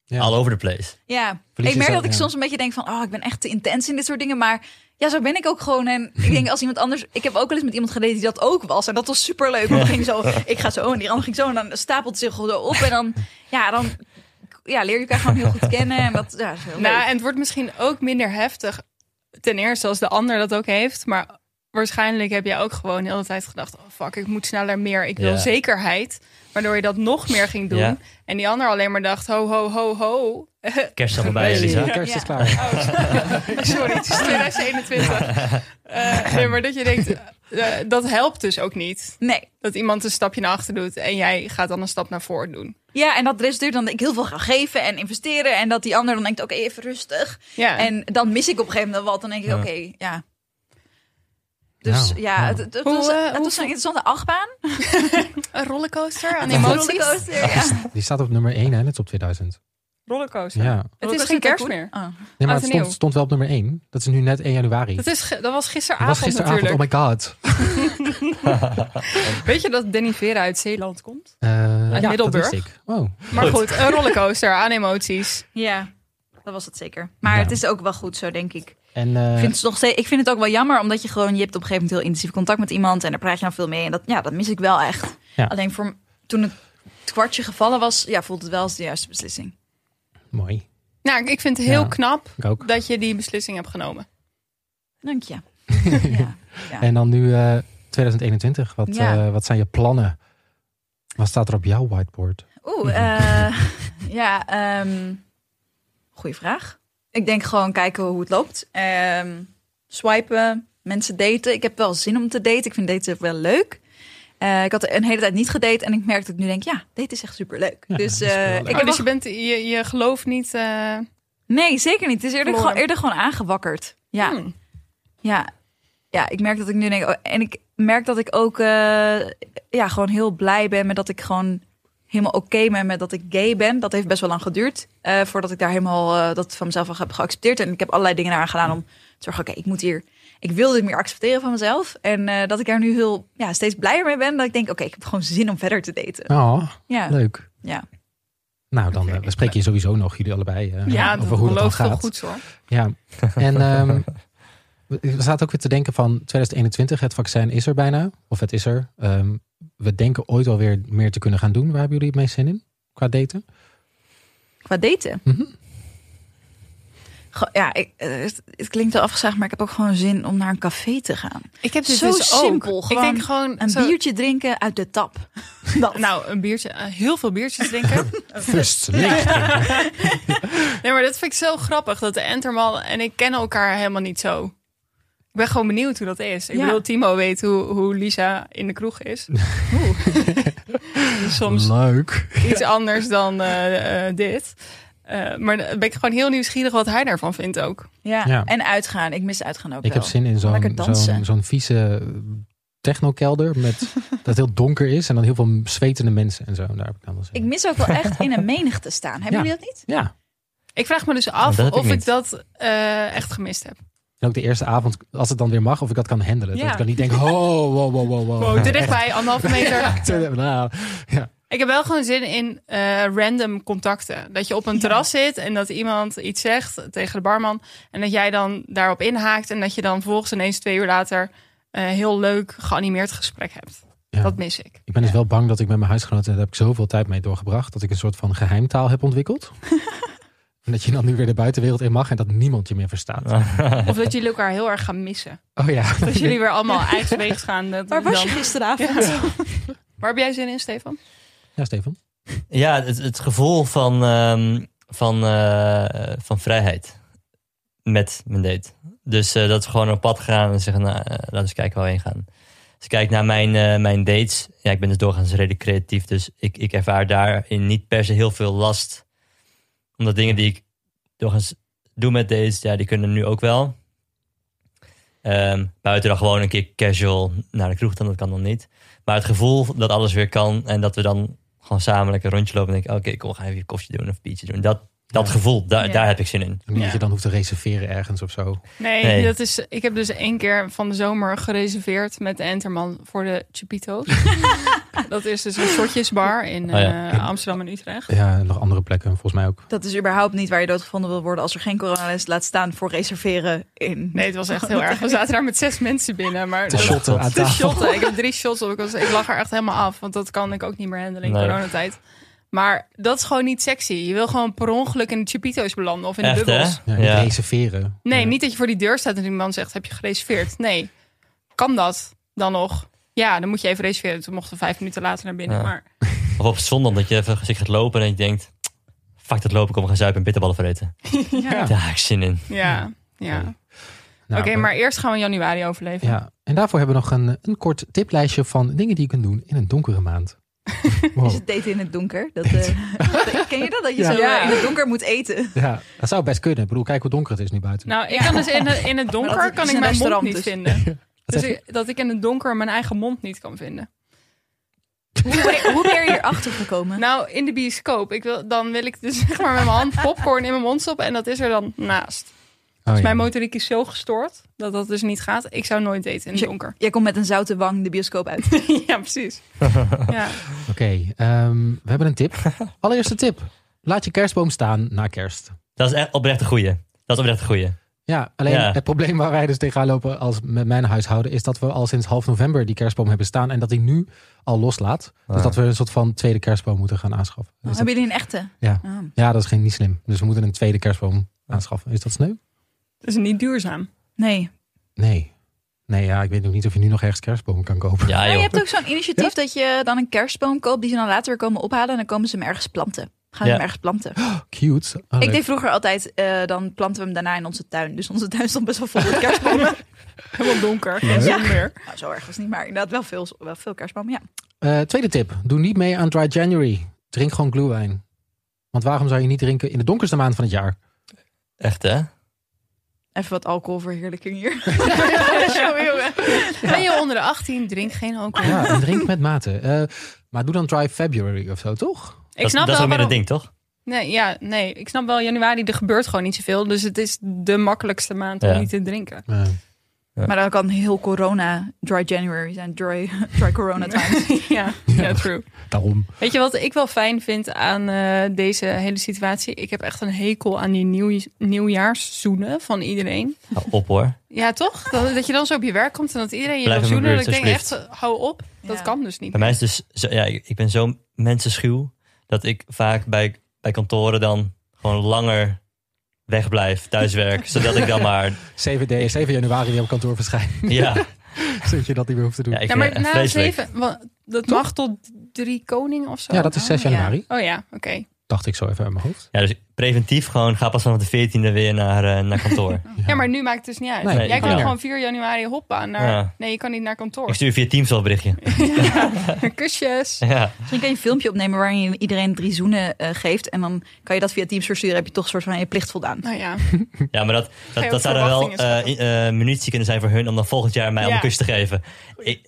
Ja. all over the place. Ja, ik merk dat ik soms een beetje denk van, oh, ik ben echt te intens in dit soort dingen. Maar ja, zo ben ik ook gewoon. En ik denk als iemand anders, ik heb ook wel eens met iemand gedate die dat ook was. En dat was super leuk. Want dan ging zo, ik ga zo en die ander ging zo. En dan stapelt het zich gewoon zo op. En dan, ja, dan ja, leer je elkaar gewoon heel goed kennen. En dat ja, is heel Nou, leuk. en het wordt misschien ook minder heftig. Ten eerste als de ander dat ook heeft. Maar waarschijnlijk heb jij ook gewoon de hele tijd gedacht... oh fuck, ik moet sneller meer. Ik wil Ja. zekerheid. Waardoor je dat nog meer ging doen. Ja. En die ander alleen maar dacht, ho, ho, ho, ho. Kerst al bij, Nee, Lisa. de kerst is Ja. klaar. Oh, sorry, het is 2021. Eh, nee, maar dat je denkt, eh, dat helpt dus ook niet. Nee. Dat iemand een stapje naar achter doet en jij gaat dan een stap naar voren doen. Ja, en dat resulteert dan dat ik heel veel ga geven en investeren. En dat die ander dan denkt, oké, even rustig. Ja, En dan mis ik op een gegeven moment wat. Dan denk ik, Ja. oké, ja. Dus Nou, ja, nou. het, het, het Hoe, was, eh, het hoe- was een interessante achtbaan. een rollercoaster aan Een emoties. rollercoaster, ja. Die staat op nummer 1 hè, net op 2000. Rollercoaster. Ja. Het is geen kerst meer. Oh. Nee, maar Oud het stond, wel op nummer 1. Dat is nu net 1 januari. Dat, is, dat was Dat gisteravond, was gisteravond, natuurlijk. oh my god. Weet je dat Danny Vera uit Zeeland komt? Eh, ja, Middelburg. dat wist ik. Oh. Maar goed, een rollercoaster aan emoties. Ja, dat was het zeker. Maar Ja. het is ook wel goed zo, denk ik. En eh, Ik vind, het nog steeds, ik vind het ook wel jammer, omdat je gewoon... Je hebt op een gegeven moment heel intensief contact met iemand... en daar praat je dan veel mee. En dat, ja, dat mis ik wel echt. Ja. Alleen voor, toen het kwartje gevallen was... Ja, voelt het wel als de juiste beslissing. mooi. Nou, ik vind het heel Ja. knap dat je die beslissing hebt genomen. Dank je. ja. Ja. En dan nu eh, 2021. Wat, Ja. eh, wat zijn je plannen? Wat staat er op jouw whiteboard? Oeh, eh, ja, ehm goeie vraag. Ik denk gewoon kijken hoe het loopt. Ehm, swipen, mensen daten. Ik heb wel zin om te daten. Ik vind daten wel leuk. Eh, ik had een hele tijd niet gedate en ik merk dat ik nu denk, ja, daten is echt superleuk. Ja, dus eh, leuk. ik Oh, heb dus je, bent, je, je gelooft niet... eh, Nee, zeker niet. Het is eerder, gewoon, eerder gewoon aangewakkerd. Ja, hmm. ja. ja, ik merk dat ik nu denk... oh, en ik merk dat ik ook eh, ja, gewoon heel blij ben met dat ik gewoon helemaal oké ben met dat ik gay ben. Dat heeft best wel lang geduurd eh, voordat ik daar helemaal eh, dat van mezelf al heb geaccepteerd. En ik heb allerlei dingen eraan gedaan om te zorgen, oké, ik moet hier... Ik wil dit meer accepteren van mezelf. En eh, dat ik daar nu heel, ja, steeds blijer mee ben. Dat ik denk, oké, ik heb gewoon zin om verder te daten. Oh, Ja, leuk. ja. Nou, dan eh, we spreken je sowieso nog, jullie allebei, eh, Ja, over hoe het dan gaat. goed hoor. Ja, en ehm, we we zaten ook weer te denken van 2021, het vaccin is er bijna. Of het is er. Ehm, we denken ooit alweer meer te kunnen gaan doen. Waar hebben jullie het meest zin in? Qua daten? Qua daten. Mhm. Ja, ik, eh, het, het klinkt wel afgezaagd, maar ik heb ook gewoon zin om naar een café te gaan. Ik heb dit Zo dus ook. simpel, Ik gewoon denk gewoon Een zo- biertje drinken uit de tap. Dat. Nou, een biertje, eh, heel veel biertjes drinken. Drinken. nee, maar dat vind ik zo grappig dat de Enterman en ik kennen elkaar helemaal niet zo. Ik ben gewoon benieuwd hoe dat is. Ik Ja. bedoel, Timo weet hoe, hoe Lisa in de kroeg is. Oeh. Soms Leuk. iets anders dan eh, eh, dit. Eh, maar dan ben ik gewoon heel nieuwsgierig wat hij daarvan vindt ook. Ja. Ja. en uitgaan. Ik mis uitgaan ook Ik wel. heb zin in zo'n zo'n zo'n vieze technokelder met dat heel donker is en dan heel veel zwetende mensen en zo. Daar heb ik dan wel zin Ik mis ook wel echt in een menigte staan. Hebben Ja. jullie dat niet? Ja. Ik vraag me dus af heb ik of ik dat eh, echt gemist heb. En ook de eerste avond, als het dan weer mag, of ik dat kan handelen. Ja. Dat ik dan niet denk, oh, wow, wow, wow, wow. Wow, te dichtbij, anderhalve meter. Te- nou, ja. Ik heb wel gewoon zin in eh, random contacten. Dat je op een terras zit en dat iemand iets zegt tegen de barman. En dat jij dan daarop inhaakt. En dat je dan volgens ineens twee uur later een heel leuk geanimeerd gesprek hebt. Ja. Dat mis ik. Ik ben dus wel bang dat ik met mijn huisgenoten, daar heb ik zoveel tijd mee doorgebracht, dat ik een soort van geheimtaal heb ontwikkeld. en dat je dan nu weer de buitenwereld in mag en dat niemand je meer verstaat. Of dat jullie elkaar heel erg gaan missen. Oh ja. Dat jullie weer allemaal eigen weegs gaan. Dat Waar was dan- je gisteravond? Ja. Waar heb jij zin in, Stefan? Ja, Stefan. Ja, het, het gevoel van, ehm, van, eh, van vrijheid met mijn date. Dus eh, dat we gewoon op pad gaan en zeggen, nou, eh, laten we eens kijken waar we heen gaan. Als ik kijk naar mijn, eh, mijn dates, ja, ik ben dus doorgaans redelijk creatief, dus ik, ik ervaar daarin niet per se heel veel last. Omdat dingen die ik doorgaans doe met dates, ja, die kunnen nu ook wel. Ehm, buiten dan gewoon een keer casual naar de kroeg, dan dat kan dan niet. Maar het gevoel dat alles weer kan en dat we dan gewoon samen lekker een rondje lopen en denk ik, oké, kom, we gaan even een koffie doen of een doen. Dat, Dat gevoel, daar, Ja. daar heb ik zin in. Niet dat je dan hoeft te reserveren ergens of zo. Nee, Nee. Dat is, ik heb dus één keer van de zomer gereserveerd met de Enterman voor de Chupito's. dat is dus een shotjesbar in Oh ja. eh, Amsterdam en Utrecht. Ja, nog andere plekken volgens mij ook. Dat is überhaupt niet waar je doodgevonden wil worden als er geen coronalist laat staan voor reserveren in. Nee, het was echt heel erg. We zaten daar met zes mensen binnen. Maar Te shotten aan tafel. shotten. Ik heb drie shots op. Ik, was, ik lag er echt helemaal af. Want dat kan ik ook niet meer handelen in Nee. coronatijd. Maar dat is gewoon niet sexy. Je wil gewoon per ongeluk in de Chupito's belanden of in de hè? bubbels. Ja, niet Ja. reserveren. Nee, Ja. niet dat je voor die deur staat en iemand zegt, heb je gereserveerd? Nee. Kan dat dan nog? Ja, dan moet je even reserveren. Toen mochten we vijf minuten later naar binnen. Ja. Maar Of op zondag dat je even gezicht gaat lopen en je denkt... Fuck dat lopen, ik kom gaan zuipen en bitterballen vreten. ja, Daar heb ik zin in. ja. ja. Nou, Oké, maar eerst gaan we januari overleven. Ja, en daarvoor hebben we nog een, een kort tiplijstje van dingen die je kunt doen in een donkere maand. Wow. Is het daten in het donker? Dat, eh, ken je dat? Dat je Ja. zo Ja. eh, in het donker moet eten? Ja, dat zou best kunnen. Ik bedoel, kijk hoe donker het is nu buiten. Nou, ik kan dus in, het- in het donker dat kan is ik mijn mond niet dus. vinden. Dus ik- dat ik in het donker mijn eigen mond niet kan vinden. Hoe ben, je, hoe ben je hier achter gekomen? Nou, in de bioscoop. Ik wil, dan wil ik dus zeg maar met mijn hand popcorn in mijn mond stoppen. En dat is er dan naast. Oh, Dus ja. mijn motoriek is zo gestoord dat dat dus niet gaat. Ik zou nooit eten in het Je- donker. Jij komt met een zoute wang de bioscoop uit. ja, precies. Ja. Oké, ehm, we hebben een tip. Allereerste tip. Laat je kerstboom staan na kerst. Dat is echt oprecht een goeie. Dat is oprecht een goeie. Ja, alleen Ja. het probleem waar wij dus tegenaan lopen als met mijn huishouden... is dat we al sinds half november die kerstboom hebben staan... en dat die nu al loslaat. Dus Ah. dat we een soort van tweede kerstboom moeten gaan aanschaffen. Dus dat- Hebben jullie een echte? Ja. Oh. ja, dat is geen, niet slim. Dus we moeten een tweede kerstboom aanschaffen. Is dat sneu? Dat is niet duurzaam. Nee. Nee. Nee, ja, ik weet nog niet of je nu nog ergens kerstbomen kan kopen. Ja, Maar je hebt ook zo'n initiatief dat je dan een kerstboom koopt die ze dan later weer komen ophalen en dan komen ze hem ergens planten. Gaan ze Ja. hem ergens planten. Cute. Oh, ik deed vroeger altijd, eh, dan planten we hem daarna in onze tuin. Dus onze tuin stond best wel vol met kerstbomen. Helemaal donker. Leuk. Ja. Meer. nou, zo erg was het niet, maar inderdaad wel veel, wel veel kerstbomen, ja. Eh, tweede tip. Doe niet mee aan Dry January. Drink gewoon glühwein. Want waarom zou je niet drinken in de donkerste maand van het jaar? Echt, hè? Even wat alcoholverheerlijking hier. Ben je onder de 18, drink geen alcohol. Ja, en drink met mate. Eh, maar doe dan Dry February of zo, toch? Ik dat, snap dat is wel ook meer ding, toch? Nee, ja, nee, ik snap wel januari, er gebeurt gewoon niet zoveel. Dus het is de makkelijkste maand om Ja. niet te drinken. Eh, Maar dan kan heel corona dry January zijn. Dry, dry corona time. ja, ja, true. daarom. Weet je wat ik wel fijn vind aan eh, deze hele situatie? Ik heb echt een hekel aan die nieuw, nieuwjaarszoenen van iedereen. Hou op hoor. Ja, toch? Dat, dat je dan zo op je werk komt en dat iedereen je Blijf wil zoenen. Dat ik denk echt, hou op. Dat kan dus niet. Bij mij is het dus, zo, ja, ik ik ben zo mensenschuw dat ik vaak bij, bij kantoren dan gewoon langer wegblijf, thuiswerk, zodat ik dan maar, 7, D, 7 januari weer op kantoor verschijnen. ja, Zodat je dat niet meer hoeft te doen. ja Ja, ik Ja, maar het na echt vreselijk. zeven, wa- dat mag tot drie koning of zo. dat is 6 Oh, ja. januari. Oh ja, oké. Dacht ik zo even uit mijn hoofd. Ja, dus preventief gewoon ga pas vanaf de 14e weer naar, eh, naar kantoor. Ja, maar nu maakt het dus niet uit. Nee, Jij kan er. gewoon 4 januari hoppen naar... Ja. Nee, je kan niet naar kantoor. Ik stuur via Teams wel een berichtje. Kusjes. Ja, Misschien kan je een filmpje opnemen waarin je iedereen drie zoenen eh, geeft. En dan kan je dat via Teams versturen. Heb je toch een soort van je plicht voldaan. Nou ja. ja maar dat, dat, zou dan wel eh, eh, munitie kunnen zijn voor hun om dan volgend jaar mij al Ja. een kus te geven. Ik,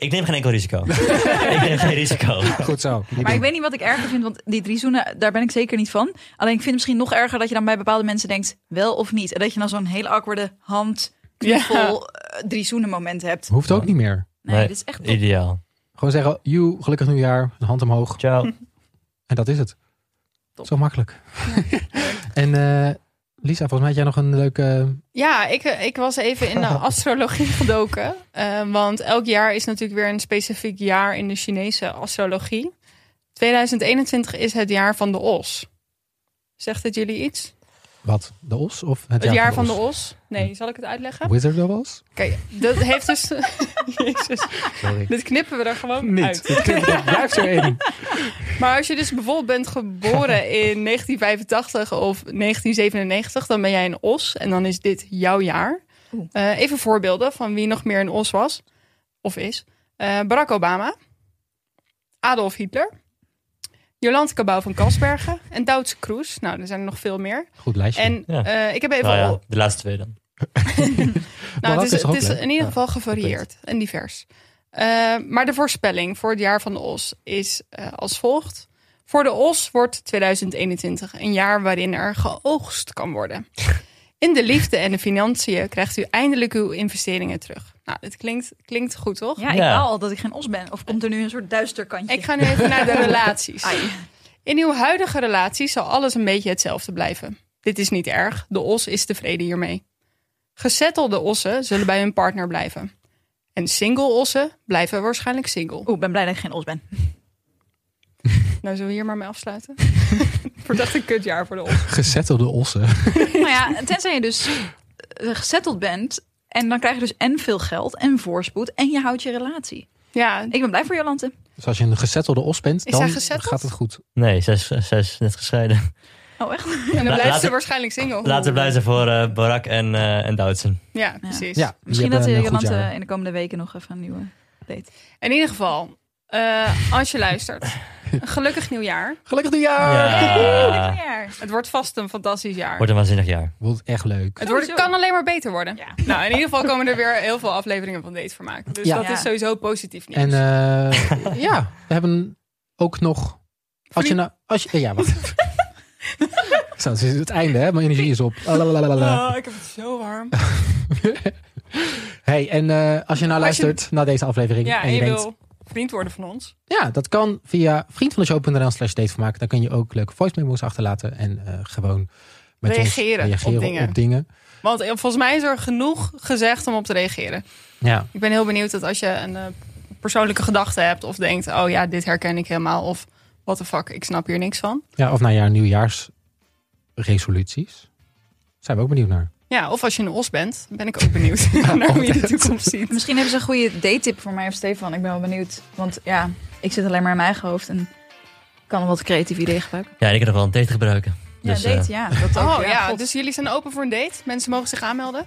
ik neem geen enkel risico. ik neem geen risico. Goed zo. Maar doen. ik weet niet wat ik erger vind, want die drie zoenen, daar ben ik zeker niet van. Alleen ik vind het misschien nog erger dat je dan bij bepaalde mensen denkt, wel of niet. En dat je dan zo'n hele awkwarde hand, knuffel, eh, drie zoenen moment hebt. Hoeft ook niet meer. Nee, Nee, dit is echt top. Ideaal. Gewoon zeggen, you, gelukkig nieuwjaar, een hand omhoog. Ciao. En dat is het. Top. Zo makkelijk. en eh, Lisa, volgens mij had jij nog een leuke... Ja, ik, eh, ik was even in de astrologie gedoken. Eh, want elk jaar is natuurlijk weer een specifiek jaar in de Chinese astrologie. 2021 is het jaar van de os. Zegt het jullie iets? Wat? De os? Of het, Het jaar van de os? os? Nee, zal ik het uitleggen? Wizard of Oz? Kijk, dat heeft dus... Jezus, Sorry. dit knippen we er gewoon Niet. uit. Het klinkt- het blijft zo in. Maar als je dus bijvoorbeeld bent geboren in 1985 of 1997, dan ben jij een os en dan is dit jouw jaar. Eh, even voorbeelden van wie nog meer een os was of is. Eh, Barack Obama, Adolf Hitler, Jolante Cabau van Kasbergen en Duitse Kroes. Nou, er zijn er nog veel meer. Goed lijstje. En Ja. eh, ik heb even Nou ja, de laatste twee dan. nou, het is het is in ieder geval gevarieerd en divers. Eh, maar de voorspelling voor het jaar van de os is eh, als volgt. Voor de os wordt 2021 een jaar waarin er geoogst kan worden. In de liefde en de financiën krijgt u eindelijk uw investeringen terug. Nou, dit klinkt, klinkt goed, toch? Ja, ik Ja. al dat ik geen os ben. Of komt er nu een soort duister kantje? Ik ga nu even naar de relaties. Ai. In uw huidige relatie zal alles een beetje hetzelfde blijven. Dit is niet erg, de os is tevreden hiermee. Gesettelde ossen zullen bij hun partner blijven. En single ossen blijven waarschijnlijk single. Oeh, ik ben blij dat ik geen os ben. Nou, zullen we hier maar mee afsluiten? Het wordt echt een kutjaar voor de os. Gezettelde ossen. nou ja, tenzij je dus eh, gezetteld bent. En dan krijg je dus en veel geld en voorspoed. En je houdt je relatie. Ja, Ik ben blij voor Jolante. Dus als je een gezettelde os bent, Is dan gaat het goed. Nee, zij is, zij is net gescheiden. Oh, echt? en dan La- blijft ze waarschijnlijk single. Laten we blij zijn voor eh, Barak en, eh en Doutzen. Ja, precies. Ja, Misschien dat goed Jolante in de komende weken nog even een nieuwe date. In ieder geval, eh, als je luistert, gelukkig nieuwjaar. Gelukkig nieuwjaar! Ja. Ja. Het wordt vast een fantastisch jaar. Wordt een waanzinnig jaar. Wordt echt leuk. Het wordt, kan alleen maar beter worden. Ja. Nou, in ieder geval komen er weer heel veel afleveringen van Date Vermaak. Dus Ja. dat Ja. is sowieso positief nieuws. En eh, ja, we hebben ook nog... Als je nou... Als je, eh, ja, wacht even. Zo, het is het einde, hè? Mijn energie is op. Oh, ik heb het zo warm. Hey, en eh, als je nou Als je- luistert naar deze aflevering Ja, en en je, je denkt... wil vriend worden van ons. Ja, dat kan via vriendvandeshow.nl slash datevermaak. Dan kun je ook leuke voice memos achterlaten en eh, gewoon met Reageren ons op reageren dingen. op dingen. Want eh, volgens mij is er genoeg gezegd om op te reageren. Ja, Ik ben heel benieuwd dat als je een eh, persoonlijke gedachte hebt... of denkt, oh ja, dit herken ik helemaal... of what the fuck, ik snap hier niks van. ja of naar jouw nieuwjaarsresoluties. Zijn we ook benieuwd naar. Ja, of als je een os bent, ben ik ook benieuwd naar hoe je de toekomst ziet. Misschien hebben ze een goede date-tip voor mij of Stefan. Ik ben wel benieuwd. Want ja, ik zit alleen maar in mijn eigen hoofd. En ik kan wat creatief idee gebruiken. Ja, ik kan nog wel een date gebruiken. Ja, Dus, date, eh, ja. Dat ook, Oh ja, dus jullie zijn open voor een date? Mensen mogen zich aanmelden?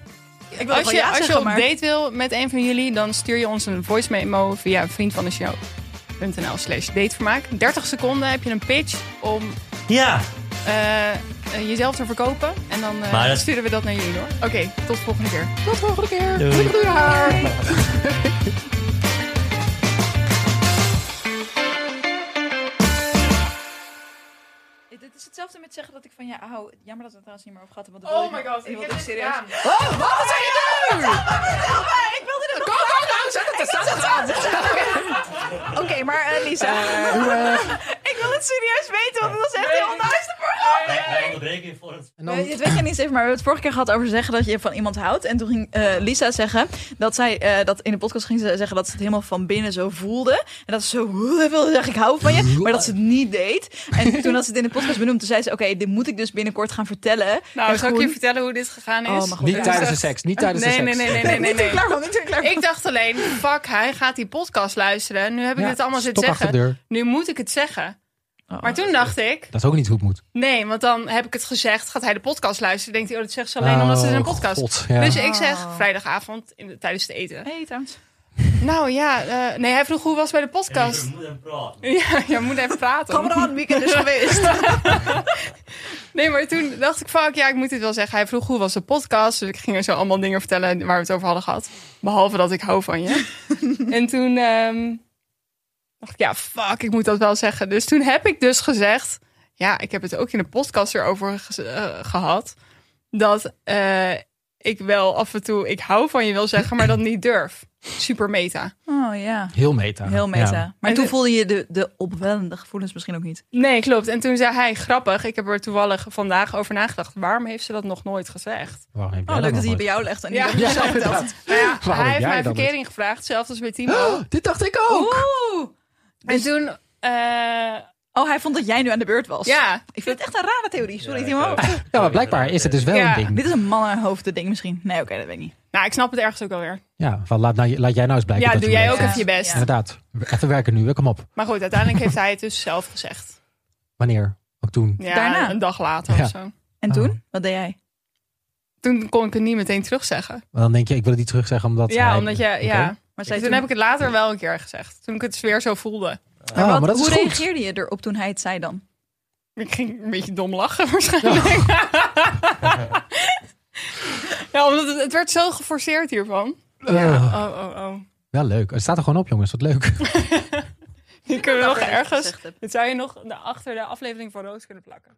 ik wil Als je, ja als je op maar- date wil met een van jullie, dan stuur je ons een voice memo via vriendvandeshow.nl slash datevermaak. 30 seconden heb je een pitch om ja, eh, eh, jezelf te verkopen. En dan eh, Maar dat- sturen we dat naar jullie hoor. Oké, tot de volgende keer. Tot volgende keer. Doei. Gelukkig nieuwjaar. Dit is hetzelfde met zeggen dat ik van je hou. Jammer dat we het trouwens niet meer over gehad hebben. want dat Oh my god, ik het dit serieus. gedaan. Oh, wat zeg je nu? Ik wilde dit nog Oké, maar eh, Lisa, wil het serieus weten, want het was echt heel nice. onderbreken voor het... Dan, Eh, Dit weet je niet, even, maar we hebben het vorige keer gehad over zeggen dat je van iemand houdt. En toen ging eh, Lisa zeggen dat zij eh, dat in de podcast ging ze zeggen dat ze het helemaal van binnen zo voelde. En dat ze zo "Oeh, wilde zeggen, ik hou van je. Maar dat ze het niet deed. En toen had ze het in de podcast benoemd, toen zei ze, oké, dit moet ik dus binnenkort gaan vertellen. Nou, zal ik je vertellen hoe dit gegaan is? Oh, god. niet Ja, tijdens de seks. Niet tijdens nee, de nee, seks. nee, nee, nee, nee, Niet nee. klaar klaar van. Ik dacht alleen, fuck, hij gaat die podcast luisteren. Nu heb ik Ja, dit allemaal zitten de zeggen. deur. Nu moet ik het zeggen. Oh, Maar toen dacht ik, Dat is ook niet hoe het moet. nee, want dan heb ik het gezegd. Gaat hij de podcast luisteren? Denkt hij, oh, dat zegt ze alleen omdat ze in een Oh, podcast. God, ja. Dus ik zeg Oh. vrijdagavond in de, tijdens het eten. Hey, trouwens. Nou ja, eh, nee, hij vroeg hoe was het bij de podcast. Ja, je moet even praten. Kom eraan, weekend is geweest. Nee, maar toen dacht ik, fuck, ja, ik moet dit wel zeggen. Hij vroeg hoe was de podcast. Dus ik ging er zo allemaal dingen vertellen waar we het over hadden gehad. Behalve dat ik hou van je. en toen ehm, dacht ik, ja, fuck, ik moet dat wel zeggen. Dus toen heb ik dus gezegd, ja, ik heb het ook in de podcast erover ge- eh, gehad. Dat eh, ik wel af en toe, ik hou van je wil zeggen, maar dat niet durf. Super meta. Oh ja, Heel meta. heel meta. Ja. Maar En toen de- voelde je de, de opwellende gevoelens misschien ook niet. Nee, klopt. En toen zei hij, grappig, ik heb er toevallig vandaag over nagedacht. Waarom heeft ze dat nog nooit gezegd? Oh, Waarom heb jij dat leuk dat hij bij jou legt en niet Ja. Ja, hij heeft mij verkering gevraagd, zelfs als bij Timo. Oh, dit dacht ik ook. Oeh. En toen, eh, Oh, hij vond dat jij nu aan de beurt was. ja, Ik vind het echt een rare theorie. Sorry, Ja, Timo. Ja, maar blijkbaar is het dus wel Ja. een ding. Dit is een mannenhoofden ding misschien. Nee, oké, dat weet ik niet. nou, ik snap het ergens ook wel weer. Ja, van laat, nou, laat jij nou eens blijken. Ja, dat doe jij ook even je best. Ja. Inderdaad. Even werken nu, kom op. Maar goed, uiteindelijk heeft hij het dus zelf gezegd. Wanneer? Ook toen. Ja, Daarna? een dag later Ja. of zo. En toen? Wat deed jij? Toen kon ik het niet meteen terugzeggen. Maar dan denk je, ik wil het niet terugzeggen omdat ja, hij- omdat je, ja. Maar toen heb ik het later wel een keer gezegd. Toen ik het weer zo voelde. Ah, Maar wat- maar dat is hoe goed. reageerde je erop toen hij het zei dan? Ik ging een beetje dom lachen waarschijnlijk. ja, omdat het, het werd zo geforceerd hiervan. Eh, Oh, oh, oh. wel leuk. Het staat er gewoon op, jongens. Wat leuk. Die kunnen we nog ergens. Dit zou je nog achter de aflevering van Roos kunnen plakken.